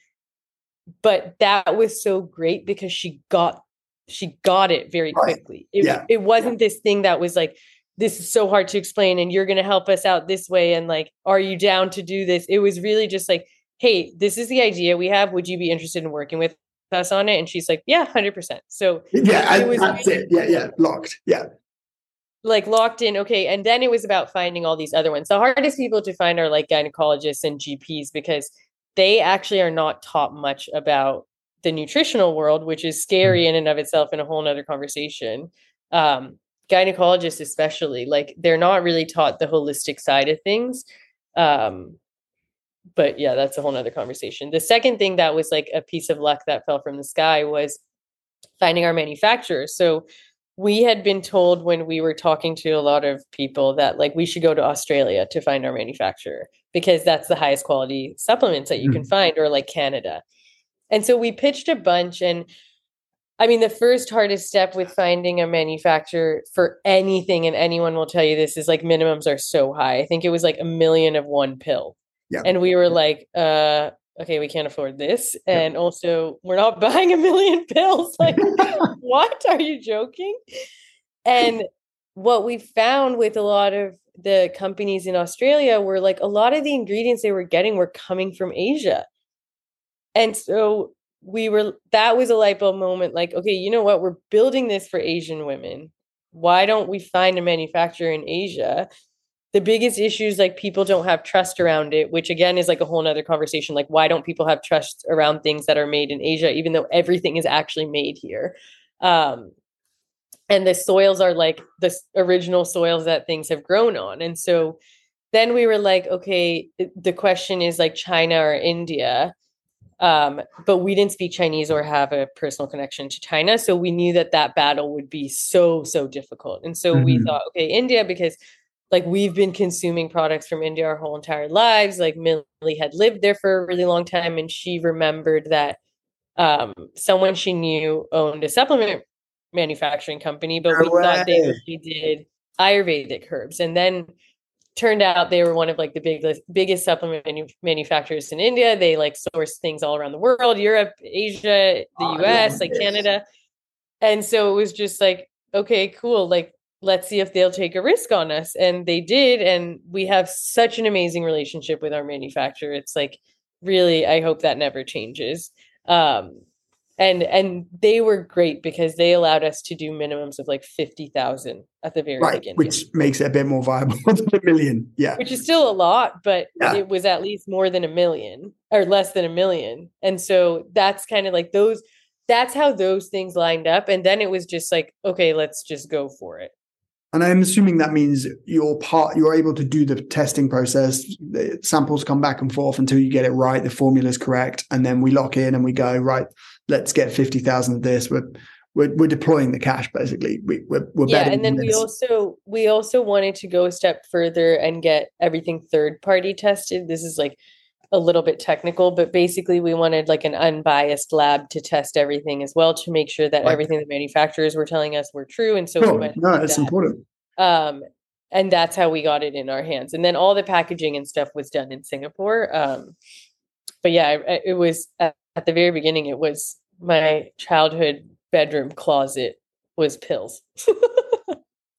but that was so great because she got she got it very quickly. It, yeah. it wasn't this thing that was like, this is so hard to explain and you're going to help us out this way. And like, are you down to do this? It was really just like, hey, this is the idea we have. Would you be interested in working with us on it? And she's like, yeah, 100%. So yeah, it was that's really, it. Yeah, yeah, locked. Yeah. Like locked in. Okay. And then it was about finding all these other ones. The hardest people to find are like gynecologists and GPs because they actually are not taught much about the nutritional world, which is scary mm-hmm. in and of itself in a whole nother conversation. Um, gynecologists, especially, like they're not really taught the holistic side of things. Um, but yeah, that's a whole nother conversation. The second thing that was like a piece of luck that fell from the sky was finding our manufacturer. So we had been told when we were talking to a lot of people that like we should go to Australia to find our manufacturer because that's the highest quality supplements that you mm. can find or like Canada. And so we pitched a bunch and I mean the first hardest step with finding a manufacturer for anything and anyone will tell you this is like minimums are so high. I think it was like a million of one pill. Yeah. And we were like uh okay, we can't afford this. And also, we're not buying a million pills. Like, what? Are you joking? And what we found with a lot of the companies in Australia were like a lot of the ingredients they were getting were coming from Asia. And so we were, that was a light bulb moment like, okay, you know what? We're building this for Asian women. Why don't we find a manufacturer in Asia the biggest issues like people don't have trust around it which again is like a whole nother conversation. Like why don't people have trust around things that are made in asia even though everything is actually made here? Um, and the soils are like the original soils that things have grown on. And so then we were like okay the question is like china or india. Um, but we didn't speak chinese or have a personal connection to china so we knew that that battle would be so so difficult. And so mm-hmm. we thought okay india because like we've been consuming products from India our whole entire lives. Like Millie had lived there for a really long time, and she remembered that um, someone she knew owned a supplement manufacturing company, but we thought they only did Ayurvedic herbs, and then turned out they were one of like the biggest biggest supplement manu- manufacturers in India. They like source things all around the world, Europe, Asia, the oh, US, like Canada. And so it was just like, okay, cool. Like let's see if they'll take a risk on us and they did and we have such an amazing relationship with our manufacturer. It's like really i hope that never changes. Um and and they were great because they allowed us to do minimums of like 50,000 at the very right, beginning. which makes it a bit more viable than a million yeah. Which is still a lot but yeah. it was at least more than a million or less than a million. And so that's kind of like those that's how those things lined up and then it was just like okay let's just go for it and I'm assuming that means you're part, you're able to do the testing process. The samples come back and forth until you get it right. The formula is correct, and then we lock in and we go right. Let's get fifty thousand of this. We're, we're we're deploying the cash basically. We, we're, we're yeah, and then we also we also wanted to go a step further and get everything third party tested. This is like a little bit technical, but basically we wanted like an unbiased lab to test everything as well to make sure that right. everything the manufacturers were telling us were true. And so oh, we no, it's important. Um, and that's how we got it in our hands. And then all the packaging and stuff was done in Singapore. Um, but yeah, it, it was at, at the very beginning. It was my childhood bedroom closet was pills.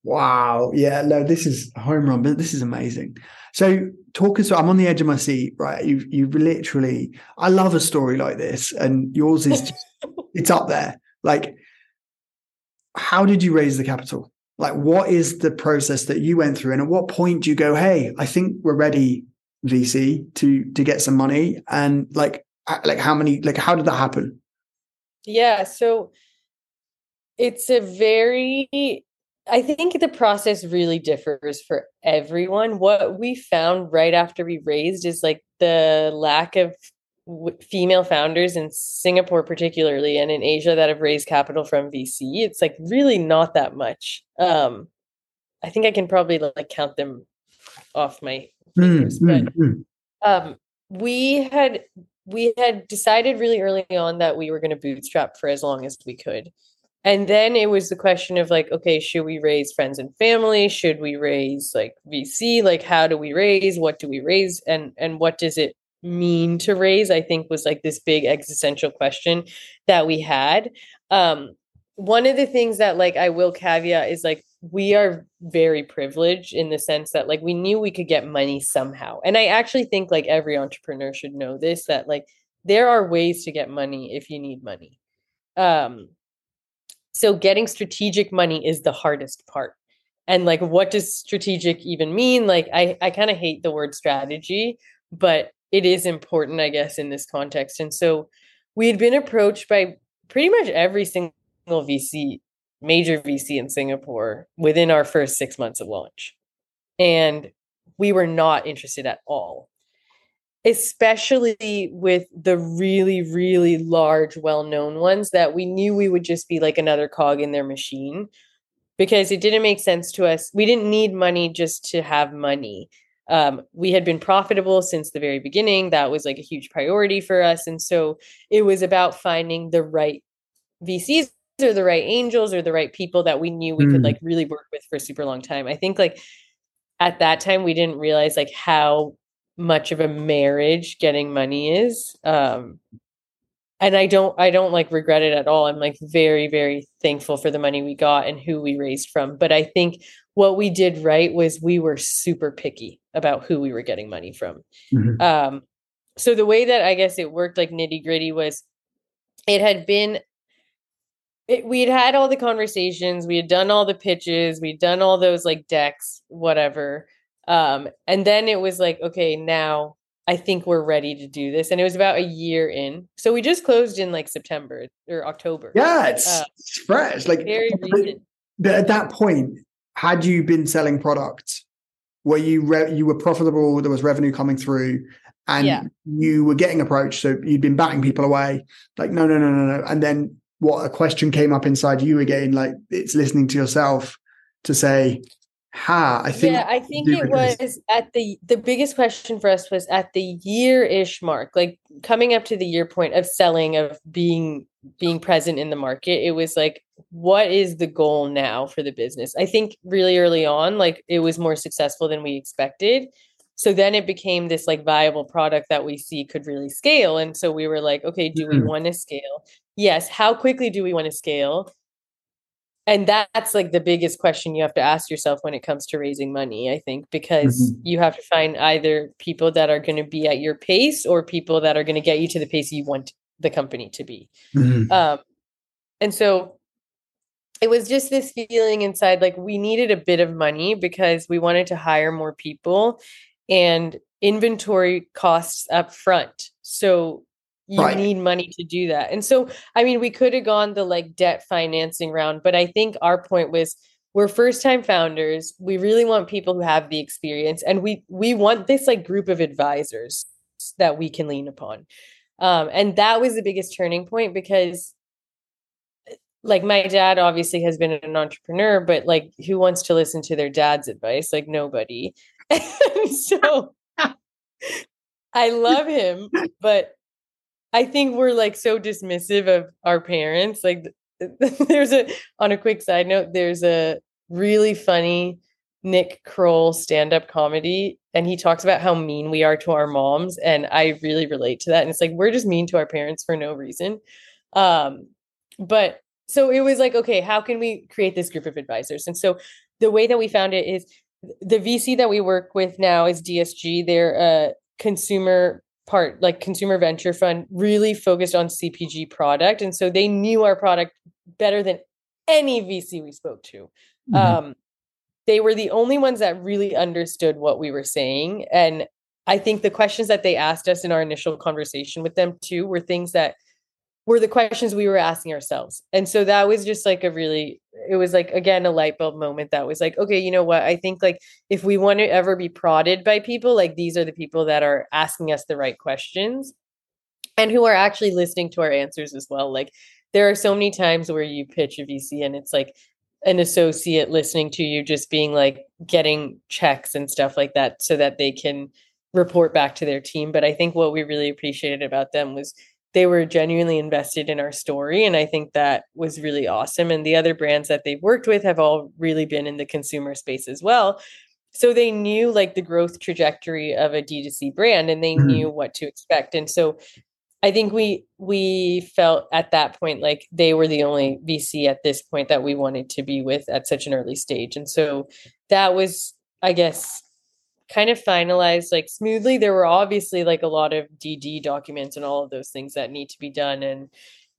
wow. Yeah. No, this is home run, but this is amazing. So talk us. I'm on the edge of my seat, right? You you literally. I love a story like this, and yours is just, it's up there. Like how did you raise the capital? Like, what is the process that you went through, and at what point do you go, "Hey, I think we're ready, VC, to to get some money"? And like, like how many? Like, how did that happen? Yeah, so it's a very I think the process really differs for everyone. What we found right after we raised is like the lack of w- female founders in Singapore, particularly, and in Asia that have raised capital from VC. It's like really not that much. Um, I think I can probably like count them off my fingers, mm, but mm, um, we had we had decided really early on that we were going to bootstrap for as long as we could and then it was the question of like okay should we raise friends and family? Should we raise like vc like how do we raise? What do we raise? And and what does it mean to raise i think was like this big existential question that we had. Um one of the things that like i will caveat is like we are very privileged in the sense that like we knew we could get money somehow. And i actually think like every entrepreneur should know this that like there are ways to get money if you need money. Um so getting strategic money is the hardest part. And like what does strategic even mean? Like I I kind of hate the word strategy, but it is important I guess in this context. And so we had been approached by pretty much every single VC major VC in Singapore within our first 6 months of launch. And we were not interested at all especially with the really really large well-known ones that we knew we would just be like another cog in their machine because it didn't make sense to us. We didn't need money just to have money. Um, we had been profitable since the very beginning. That was like a huge priority for us and so it was about finding the right vcs or the right angels or the right people that we knew we mm. could like really work with for a super long time. I think like at that time we didn't realize like how much of a marriage getting money is um and i don't i don't like regret it at all i'm like very very thankful for the money we got and who we raised from but i think what we did right was we were super picky about who we were getting money from mm-hmm. um so the way that i guess it worked like nitty gritty was it had been it, we'd had all the conversations we had done all the pitches we'd done all those like decks whatever um, and then it was like, okay, now I think we're ready to do this. And it was about a year in. So we just closed in like September or October. Yeah, it's, uh, it's fresh. Like very recent. At that point, had you been selling products where you re- you were profitable, there was revenue coming through, and yeah. you were getting approached, so you'd been batting people away. Like, no, no, no, no, no. And then what a question came up inside you again, like it's listening to yourself to say, Ha, I think. Yeah, I think it was at the the biggest question for us was at the year ish mark, like coming up to the year point of selling, of being being present in the market. It was like, what is the goal now for the business? I think really early on, like it was more successful than we expected. So then it became this like viable product that we see could really scale. And so we were like, okay, do mm-hmm. we want to scale? Yes. How quickly do we want to scale? And that's like the biggest question you have to ask yourself when it comes to raising money i think because mm-hmm. you have to find either people that are going to be at your pace or people that are going to get you to the pace you want the company to be mm-hmm. um, and so it was just this feeling inside like we needed a bit of money because we wanted to hire more people and inventory costs up front so you right. need money to do that. And so, I mean, we could have gone the like debt financing round, but I think our point was we're first time founders. We really want people who have the experience and we we want this like group of advisors that we can lean upon. Um, and that was the biggest turning point because like my dad obviously has been an entrepreneur, but like who wants to listen to their dad's advice? Like nobody. so I love him, but I think we're like so dismissive of our parents. Like there's a on a quick side note, there's a really funny Nick Kroll stand-up comedy and he talks about how mean we are to our moms and I really relate to that and it's like we're just mean to our parents for no reason. Um but so it was like okay, how can we create this group of advisors? And so the way that we found it is the VC that we work with now is DSG. They're a consumer part like consumer venture fund really focused on cpg product and so they knew our product better than any VC we spoke to. Mm-hmm. Um, they were the only ones that really understood what we were saying. And I think the questions that they asked us in our initial conversation with them too were things that were the questions we were asking ourselves. And so that was just like a really, it was like, again, a light bulb moment that was like, okay, you know what? I think like if we want to ever be prodded by people, like these are the people that are asking us the right questions and who are actually listening to our answers as well. Like there are so many times where you pitch a VC and it's like an associate listening to you just being like getting checks and stuff like that so that they can report back to their team. But I think what we really appreciated about them was they were genuinely invested in our story. And I think that was really awesome. And the other brands that they've worked with have all really been in the consumer space as well. So they knew like the growth trajectory of a D2C brand and they mm-hmm. knew what to expect. And so I think we we felt at that point like they were the only VC at this point that we wanted to be with at such an early stage. And so that was, I guess, kind of finalized like smoothly. There were obviously like a lot of DD documents and all of those things that need to be done and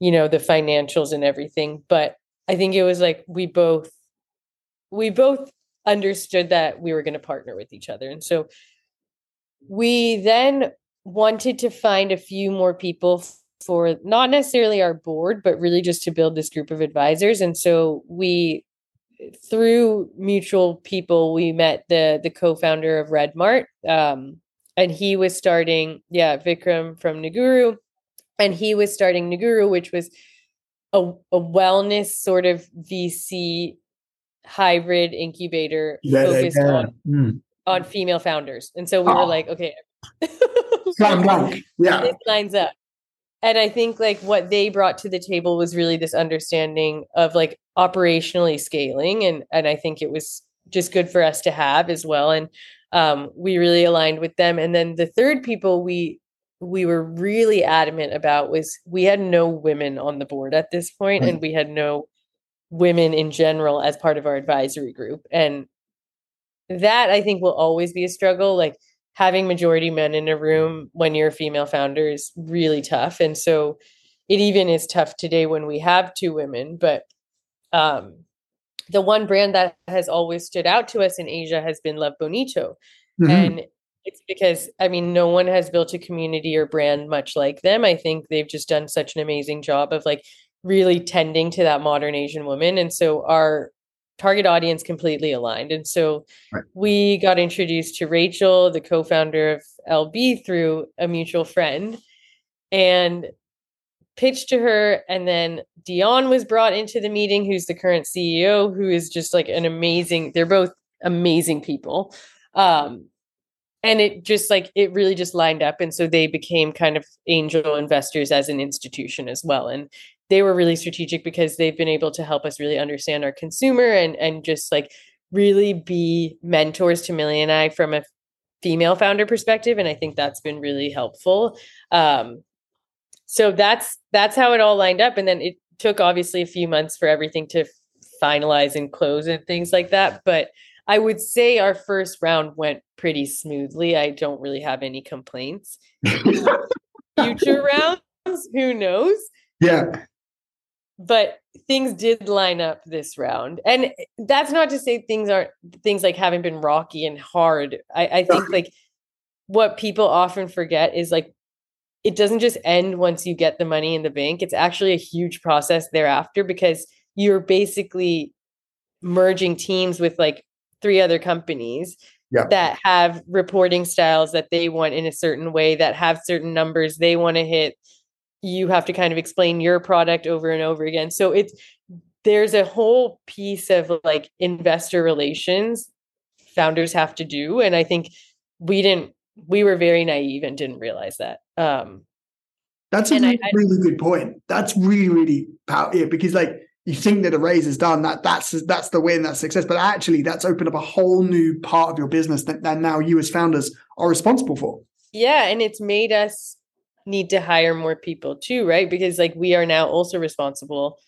you know the financials and everything, but I think it was like we both we both understood that we were going to partner with each other. And so we then wanted to find a few more people for not necessarily our board, but really just to build this group of advisors. And so we through mutual people, we met the the co-founder of Redmart, um, and he was starting, yeah, Vikram from Naguru, and he was starting Naguru, which was a, a wellness sort of VC hybrid incubator yeah, focused yeah. on mm. on female founders. And so we oh. were like, okay, yeah, this lines up and i think like what they brought to the table was really this understanding of like operationally scaling and and i think it was just good for us to have as well. And um, we really aligned with them. And then the third people we we were really adamant about was we had no women on the board at this point, and we had no women in general as part of our advisory group. And that i think will always be a struggle. Like having majority men in a room when you're a female founder is really tough. And so it even is tough today when we have two women but um, the one brand that has always stood out to us in asia has been love bonito. Mm-hmm. and it's because i mean no one has built a community or brand much like them. I think they've just done such an amazing job of like really tending to that modern asian woman. And so our target audience completely aligned. And so right. we got introduced to Rachel, the co founder of LB, through a mutual friend and pitched to her. And then Dion was brought into the meeting, who's the current CEO, who is just like an amazing, they're both amazing people. Um, and it just like it really just lined up and so they became kind of angel investors as an institution as well and they were really strategic because they've been able to help us really understand our consumer and and just like really be mentors to Millie and I from a female founder perspective and I think that's been really helpful. Um, so that's that's how it all lined up and then it took obviously a few months for everything to finalize and close and things like that but I would say our first round went pretty smoothly. I don't really have any complaints. Future rounds, who knows? Yeah but things did line up this round and eh, that's not to say things aren't things like haven't been rocky and hard i, I think like what people often forget is like it doesn't just end once you get the money in the bank it's actually a huge process thereafter because you're basically merging teams with like three other companies yeah. that have reporting styles that they want in a certain way that have certain numbers they want to hit you have to kind of explain your product over and over again. So it's there's a whole piece of like investor relations founders have to do and I think we didn't we were very naive and didn't realize that. Um that's a really, I, really good point. That's really, really powerful. Yeah, because like you think that a raise is done, that that's that's the win, that's success. But actually, that's opened up a whole new part of your business that, that now you as founders are responsible for. Yeah, and it's made us need to hire more people too, right? Because like we are now also responsible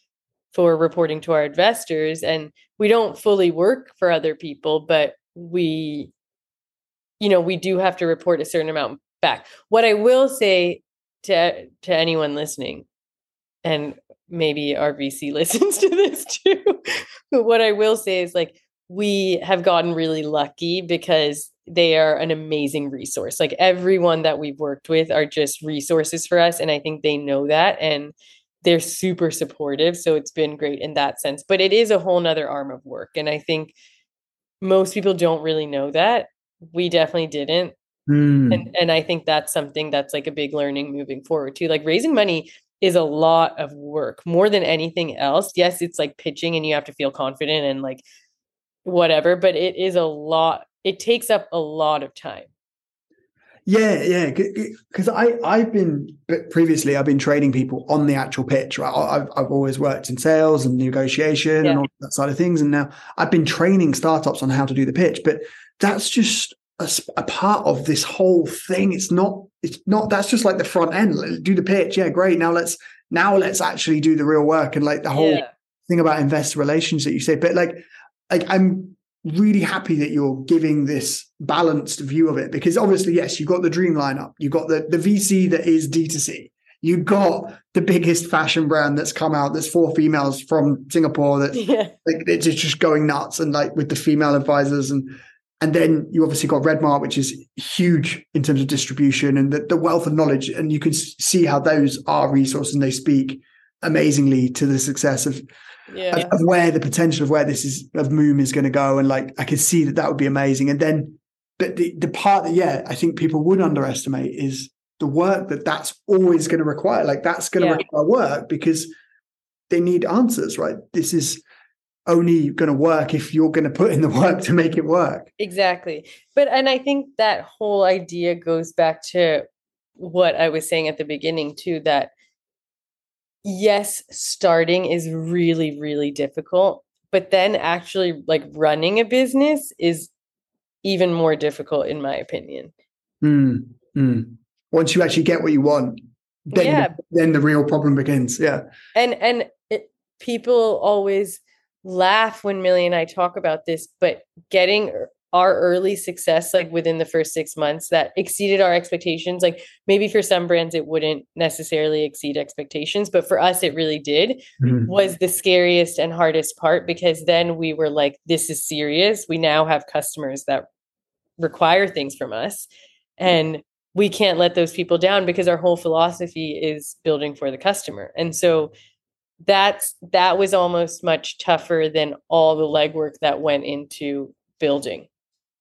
for reporting to our investors and we don't fully work for other people, but we you know, we do have to report a certain amount back. What I will say to to anyone listening and maybe our VC listens to this too. but what I will say is like we have gotten really lucky because they are an amazing resource. Like everyone that we've worked with are just resources for us. And I think they know that and they're super supportive. So it's been great in that sense. But it is a whole nother arm of work. And I think most people don't really know that. We definitely didn't. Mm. And and I think that's something that's like a big learning moving forward too. Like raising money is a lot of work more than anything else. Yes, it's like pitching and you have to feel confident and like whatever, but it is a lot. It takes up a lot of time. Yeah, yeah, because I I've been previously I've been training people on the actual pitch. Right, I've I've always worked in sales and negotiation yeah. and all that side of things, and now I've been training startups on how to do the pitch. But that's just a, a, part of this whole thing. It's not. It's not. That's just like the front end. Let's do the pitch. Yeah, great. Now let's now let's actually do the real work and like the whole yeah. thing about investor relations that you say. But like, like I'm really happy that you're giving this balanced view of it because obviously, yes, you've got the dream lineup. You've got the the VC that is D2C. You got the biggest fashion brand that's come out. There's four females from Singapore that yeah. like it's just going nuts and like with the female advisors and and then you obviously got Redmart, which is huge in terms of distribution and the, the wealth of knowledge. And you can see how those are resources and they speak amazingly to the success of, yeah. of, of, where the potential of where this is of Moom is going to go. And like, I could see that that would be amazing. And then, but the, the part that, yeah, I think people would underestimate is the work that that's always going to require. Like that's going to yeah. require work because they need answers, right? This is, only going to work if you're going to put in the work to make it work. Exactly. But, and I think that whole idea goes back to what I was saying at the beginning, too, that yes, starting is really, really difficult. But then actually, like running a business is even more difficult, in my opinion. Mm, mm. Once you actually get what you want, then, yeah. then the real problem begins. Yeah. And, and it, people always, laugh when Millie and I talk about this, but getting our early success like within the first six months that exceeded our expectations like maybe for some brands it wouldn't necessarily exceed expectations but for us it really did mm-hmm. was the scariest and hardest part because then we were like this is serious. We now have customers that require things from us and we can't let those people down because our whole philosophy is building for the customer. And so that's that was almost much tougher than all the legwork that went into building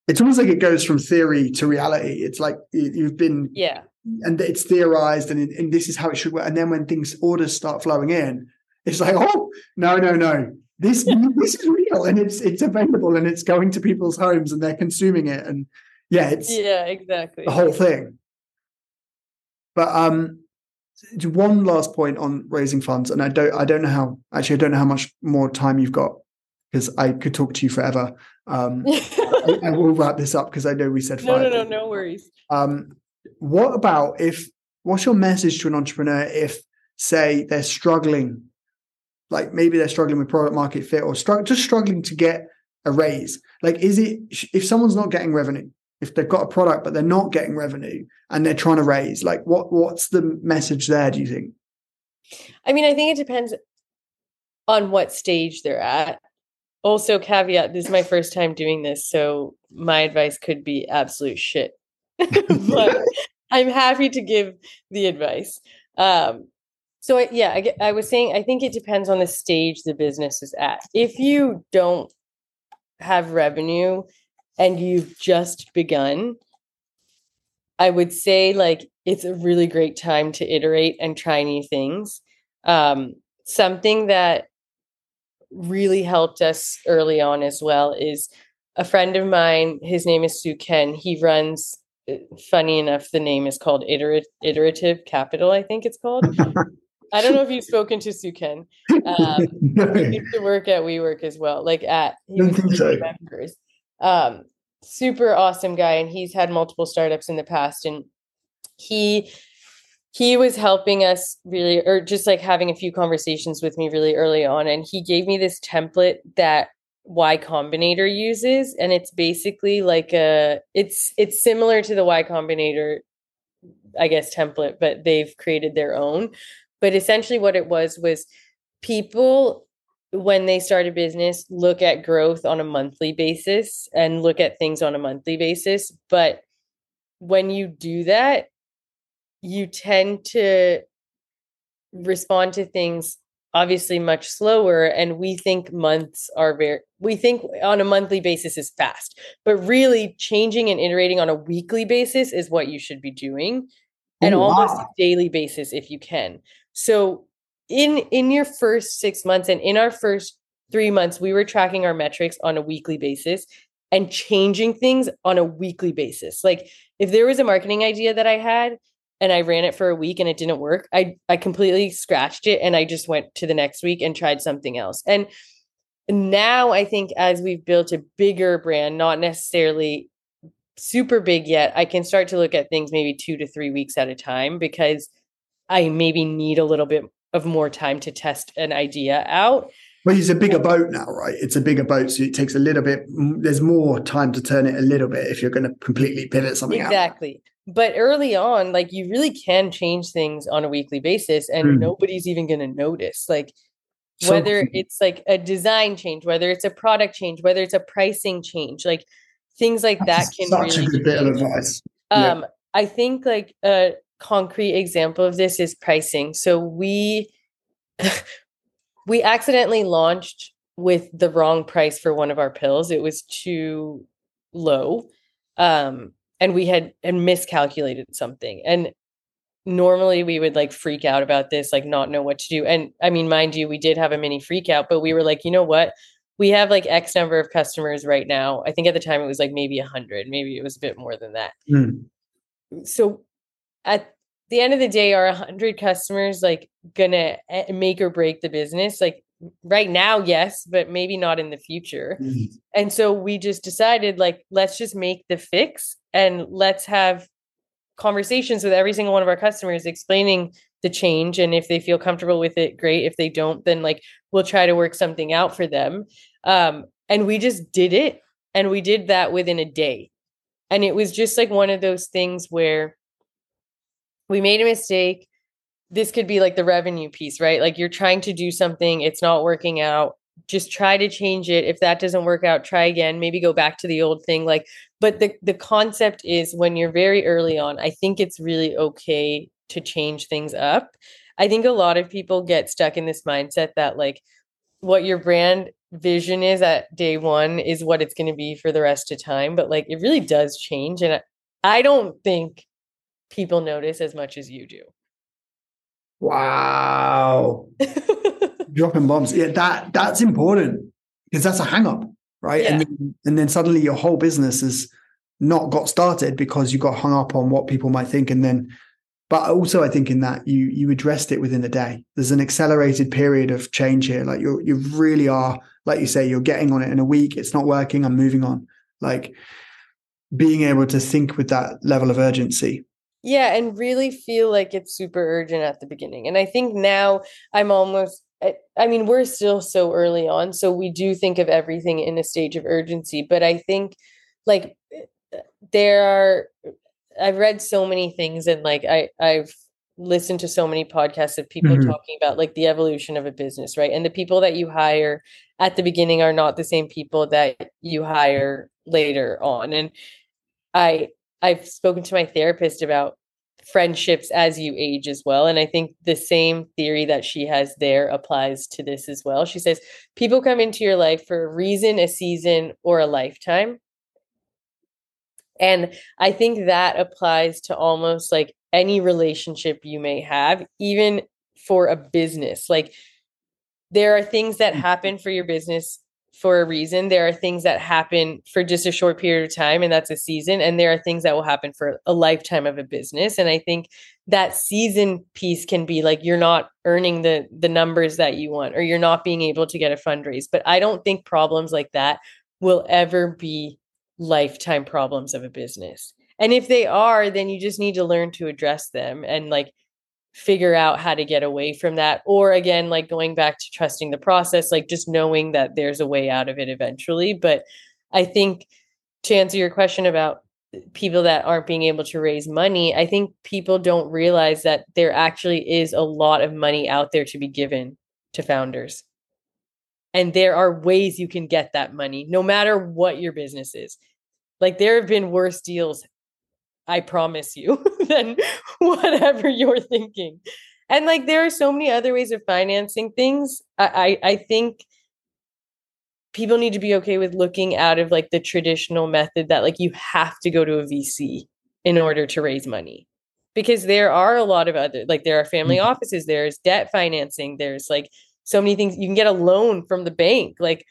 it's almost like it goes from theory to reality. It's like you've been yeah. and it's theorized and, and this is how it should work. And then when things orders start flowing in it's like oh no no no. This this is real and it's it's available and it's going to people's homes and they're consuming it. And yeah it's yeah exactly. the whole thing. But um one last point on raising funds, and I don't I don't know how actually I don't know how much more time you've got because I could talk to you forever. Um, I, I, will wrap this up because I know we said five. No, no, no, no worries. Um, what about if? What's your message to an entrepreneur if, say, they're struggling, like maybe they're struggling with product market fit or str- just struggling to get a raise? Like, is it if someone's not getting revenue, if they've got a product but they're not getting revenue and they're trying to raise like what what's the message there do you think i mean i think it depends on what stage they're at also caveat this is my first time doing this so my advice could be absolute shit. But i'm happy to give the advice. Um so I, yeah I, I was saying i think it depends on the stage the business is at. If you don't have revenue and you've just begun, I would say like it's a really great time to iterate and try new things. Um, something that really helped us early on as well is a friend of mine. His name is Hsu Ken. He runs. Uh, funny enough, the name is called Iterat- Iterative Capital. I think it's called. I don't know if you've spoken to Hsu Ken. Um, no. He used to work at WeWork as well, like at he was so. members. Um, super awesome guy, and he's had multiple startups in the past, and he he was helping us really or just like having a few conversations with me really early on and he gave me this template that y combinator uses and it's basically like a it's it's similar to the y combinator i guess template but they've created their own. But essentially what it was was people when they start a business look at growth on a monthly basis and look at things on a monthly basis but when you do that you tend to respond to things obviously much slower and we think months are very we think on a monthly basis is fast but really changing and iterating on a weekly basis is what you should be doing and almost daily basis if you can. So in in your first 6 months and in our first 3 months we were tracking our metrics on a weekly basis and changing things on a weekly basis. Like if there was a marketing idea that i had and I ran it for a week and it didn't work, I I completely scratched it and I just went to the next week and tried something else. And now I think as we've built a bigger brand, not necessarily super big yet, I can start to look at things maybe 2 to 3 weeks at a time because I maybe need a little bit of more time to test an idea out. Well, it's a bigger boat now, right? It's a bigger boat, so it takes a little bit. There's more time to turn it a little bit if you're going to completely pivot something exactly. out. But early on like you really can change things on a weekly basis and mm. nobody's even going to notice like so, whether it's like a design change whether it's a product change whether it's a pricing change like things like that can such really a good bit of advice um yeah. i think like a concrete example of this is pricing so we we accidentally launched with the wrong price for one of our pills. It was too low um and we had and miscalculated something. And normally we would like freak out about this like not know what to do. And i mean mind you we did have a mini freak out but we were like you know what? We have like x number of customers right now. I think at the time it was like maybe 100 maybe it was a bit more than that. Mm. so at the end of the day are 100 customers like gonna eh, make or break the business? Like right now yes but maybe not in the future. Mm. and so we just decided like let's just make the fix and let's have conversations with every single one of our customers explaining the change. And if they feel comfortable with it great. If they don't then like we'll try to work something out for them. Um and we just did it. And we did that within a day. And it was just like one of those things where we made a mistake this could be like the revenue piece, right? Like you're trying to do something, it's not working out. Just try to change it. If that doesn't work out, try again. Maybe go back to the old thing. Like, but the the concept is when you're very early on, I think it's really okay to change things up. I think a lot of people get stuck in this mindset that like what your brand vision is at day one is what it's going to be for the rest of time. But like it really does change. And I don't think people notice as much as you do. Wow. Dropping bombs. Yeah, that that's important because that's a hang up, right? Yeah. And then, and then suddenly your whole business has not got started because you got hung up on what people might think and then but also I think in that you you addressed it within a day. There's an accelerated period of change here. Like you you really are, like you say, you're getting on it in a week. It's not working. I'm moving on. Like being able to think with that level of urgency yeah, and really feel like it's super urgent at the beginning. And I think now I'm almost eh, I mean, we're still so early on, so we do think of everything in a stage of urgency, but I think like eh, there are I've read so many things and like I I've listened to so many podcasts of people mm-hmm. talking about like the evolution of a business, right? And the people that you hire at the beginning are not the same people that you hire later on. And I I've spoken to my therapist about friendships as you age as well. And I think the same theory that she has there applies to this as well. She says people come into your life for a reason, a season, or a lifetime. And I think that applies to almost like any relationship you may have, even for a business. Like there are things that mm. happen for your business for a reason. There are things that happen for just a short period of time, and that's a season. And there are things that will happen for a lifetime of a business. And I think that season piece can be like you're not earning the the numbers that you want, or you're not being able to get a fundraise. But I don't think problems like that will ever be lifetime problems of a business. And if they are, then you just need to learn to address them and like figure out how to get away from that or again like going back to trusting the process like just knowing that there's a way out of it eventually but i think to answer your question about people that aren't being able to raise money i think people don't realize that there actually is a lot of money out there to be given to founders. And there are ways you can get that money, no matter what your business is. Like there have been worse deals, I promise you, than whatever you're thinking. And like there are so many other ways of financing things. I, I, I think people need to be okay with looking out of like the traditional method that like you have to go to a VC in order to raise money because there are a lot of other like there are family mm-hmm. offices there's debt financing there's like so many things you can get a loan from the bank like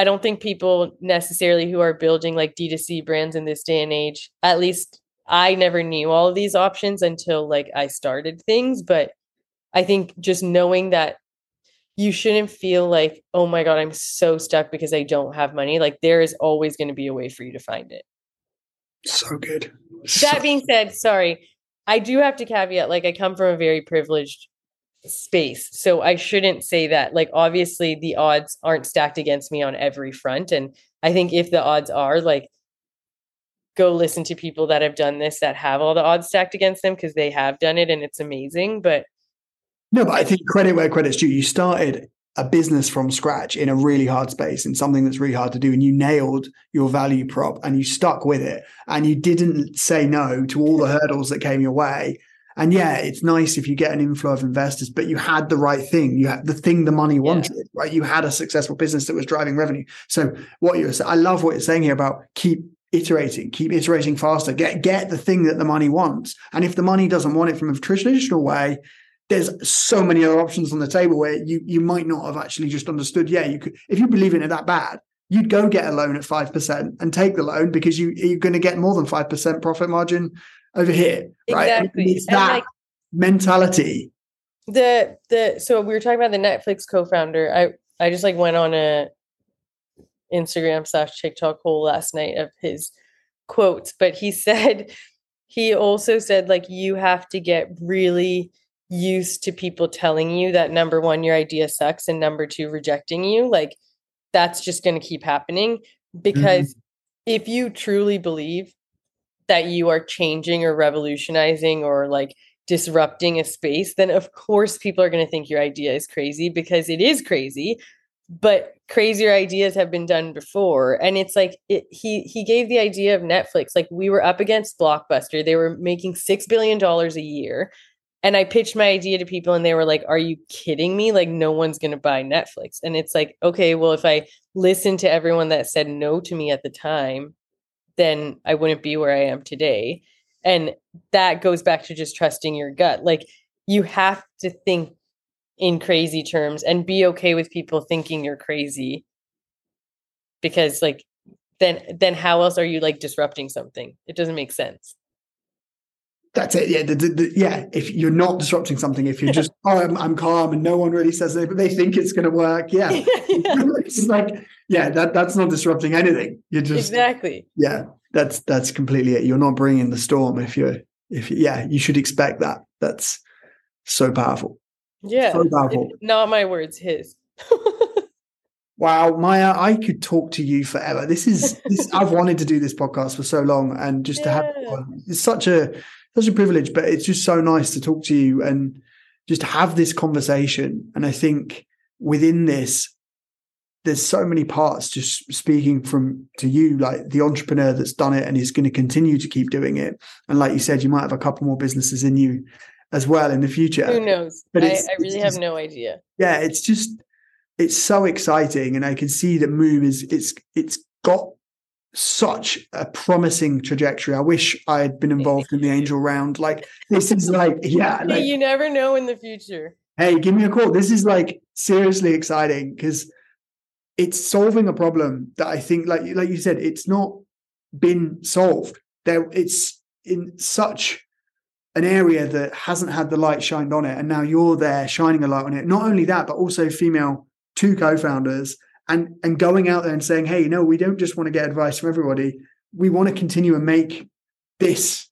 i don't think people necessarily who are building like d2c brands in this day and age at least i never knew all of these options until like i started things but i think just knowing that you shouldn't feel like oh my god i'm so stuck because i don't have money like there is always going to be a way for you to find it. So good. That being said sorry I do have to caveat like I come from a very privileged space. So I shouldn't say that. Like obviously the odds aren't stacked against me on every front and I think if the odds are like go listen to people that have done this that have all the odds stacked against them because they have done it and it's amazing, but no, but I think credit where credit's due. You started a business from scratch in a really hard space in something that's really hard to do and you nailed your value prop and you stuck with it and you didn't say no to all the hurdles that came your way and yeah it's nice if you get an inflow of investors but you had the right thing. You had the thing the money wanted yeah. right? You had a successful business that was driving revenue. So what you're saying i love what you're saying here about keep iterating keep iterating faster. Get get the thing that the money wants. And if the money doesn't want it from a traditional way there's so many other options on the table where you you might not have actually just understood. Yeah, you could if you believe in it that bad, you'd go get a loan at five percent and take the loan because you you're going to get more than five percent profit margin over here, right? Exactly. It's that like, mentality. The the so we were talking about the Netflix co-founder. I I just like went on a Instagram slash TikTok hole last night of his quotes, but he said he also said like you have to get really used to people telling you that number one, your idea sucks, and number two, rejecting you, like that's just going to keep happening. Because mm-hmm. if you truly believe that you are changing or revolutionizing or like disrupting a space, then of course people are going to think your idea is crazy because it is crazy. But crazier ideas have been done before, and it's like it, he he gave the idea of Netflix. Like we were up against Blockbuster; they were making six billion dollars a year and I pitched my idea to people and they were like, Are you kidding me? Like, no one's going to buy Netflix. And it's like, okay, well, if I listen to everyone that said no to me at the time, then I wouldn't be where I am today. And that goes back to just trusting your gut. Like, you have to think in crazy terms and be okay with people thinking you're crazy because like then then how else are you like disrupting something it doesn't make sense that's it. Yeah, the, the, the, yeah. If you're not disrupting something, if you're just, oh, I'm, I'm calm and no one really says it, but they think it's going to work. Yeah, yeah. it's like, yeah, that that's not disrupting anything. You're just exactly. Yeah, that's that's completely it. You're not bringing the storm. If you're, if you, yeah, you should expect that. That's so powerful. Yeah, so powerful. Not my words, his. Wow, Maya, I could talk to you forever. This is this, I've wanted to do this podcast for so long, and just yeah. to have it's such a such a privilege, but it's just so nice to talk to you and just have this conversation. And I think within this, there's so many parts just speaking from to you, like the entrepreneur that's done it and is going to continue to keep doing it. And like you said, you might have a couple more businesses in you as well in the future. Who knows? But I, I really have no idea. Yeah, it's just it's so exciting, and I can see that Moom is it's it's got such a promising trajectory. I wish I had been involved in the angel round. Like this is like, yeah. Like, you never know in the future. Hey, give me a call. This is like seriously exciting because it's solving a problem that I think, like like you said, it's not been solved. There, it's in such an area that hasn't had the light shined on it, and now you're there shining a light on it. Not only that, but also female two co-founders and and going out there and saying, hey, no, we don't just want to get advice from everybody. We want to continue and make this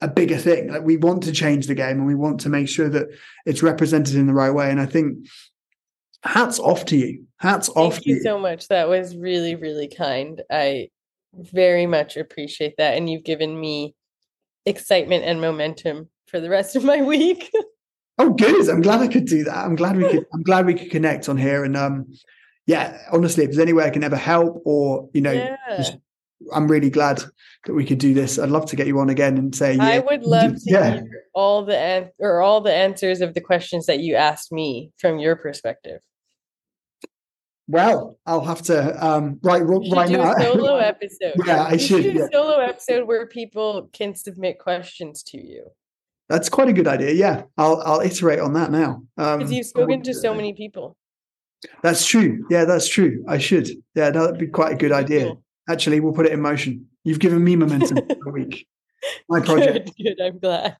a bigger thing. Like we want to change the game and we want to make sure that it's represented in the right way. And I think hats off to you. Hats Thank off you, Thank you so much. That was really, really kind. I very much appreciate that. And you've given me excitement and momentum for the rest of my week. Oh, good. I'm glad I could do that. I'm glad we could. I'm glad we could connect on here. And um, yeah, honestly, if there's any way I can ever help, or you know, Yeah. just, I'm really glad that we could do this. I'd love to get you on again and say, yeah, I would love to yeah. hear all the an- or all the answers of the questions that you asked me from your perspective. Well, I'll have to um, right You right do now. a solo episode. Yeah, I You should, do yeah. a solo episode where people can submit questions to you That's quite a good idea. Yeah, I'll I'll iterate on that now. Um, because you've spoken to so many people. That's true. Yeah, that's true. I should. Yeah, that'd be quite a good idea. Actually, we'll put it in motion. You've given me momentum for a week. My project. Good, good. I'm glad.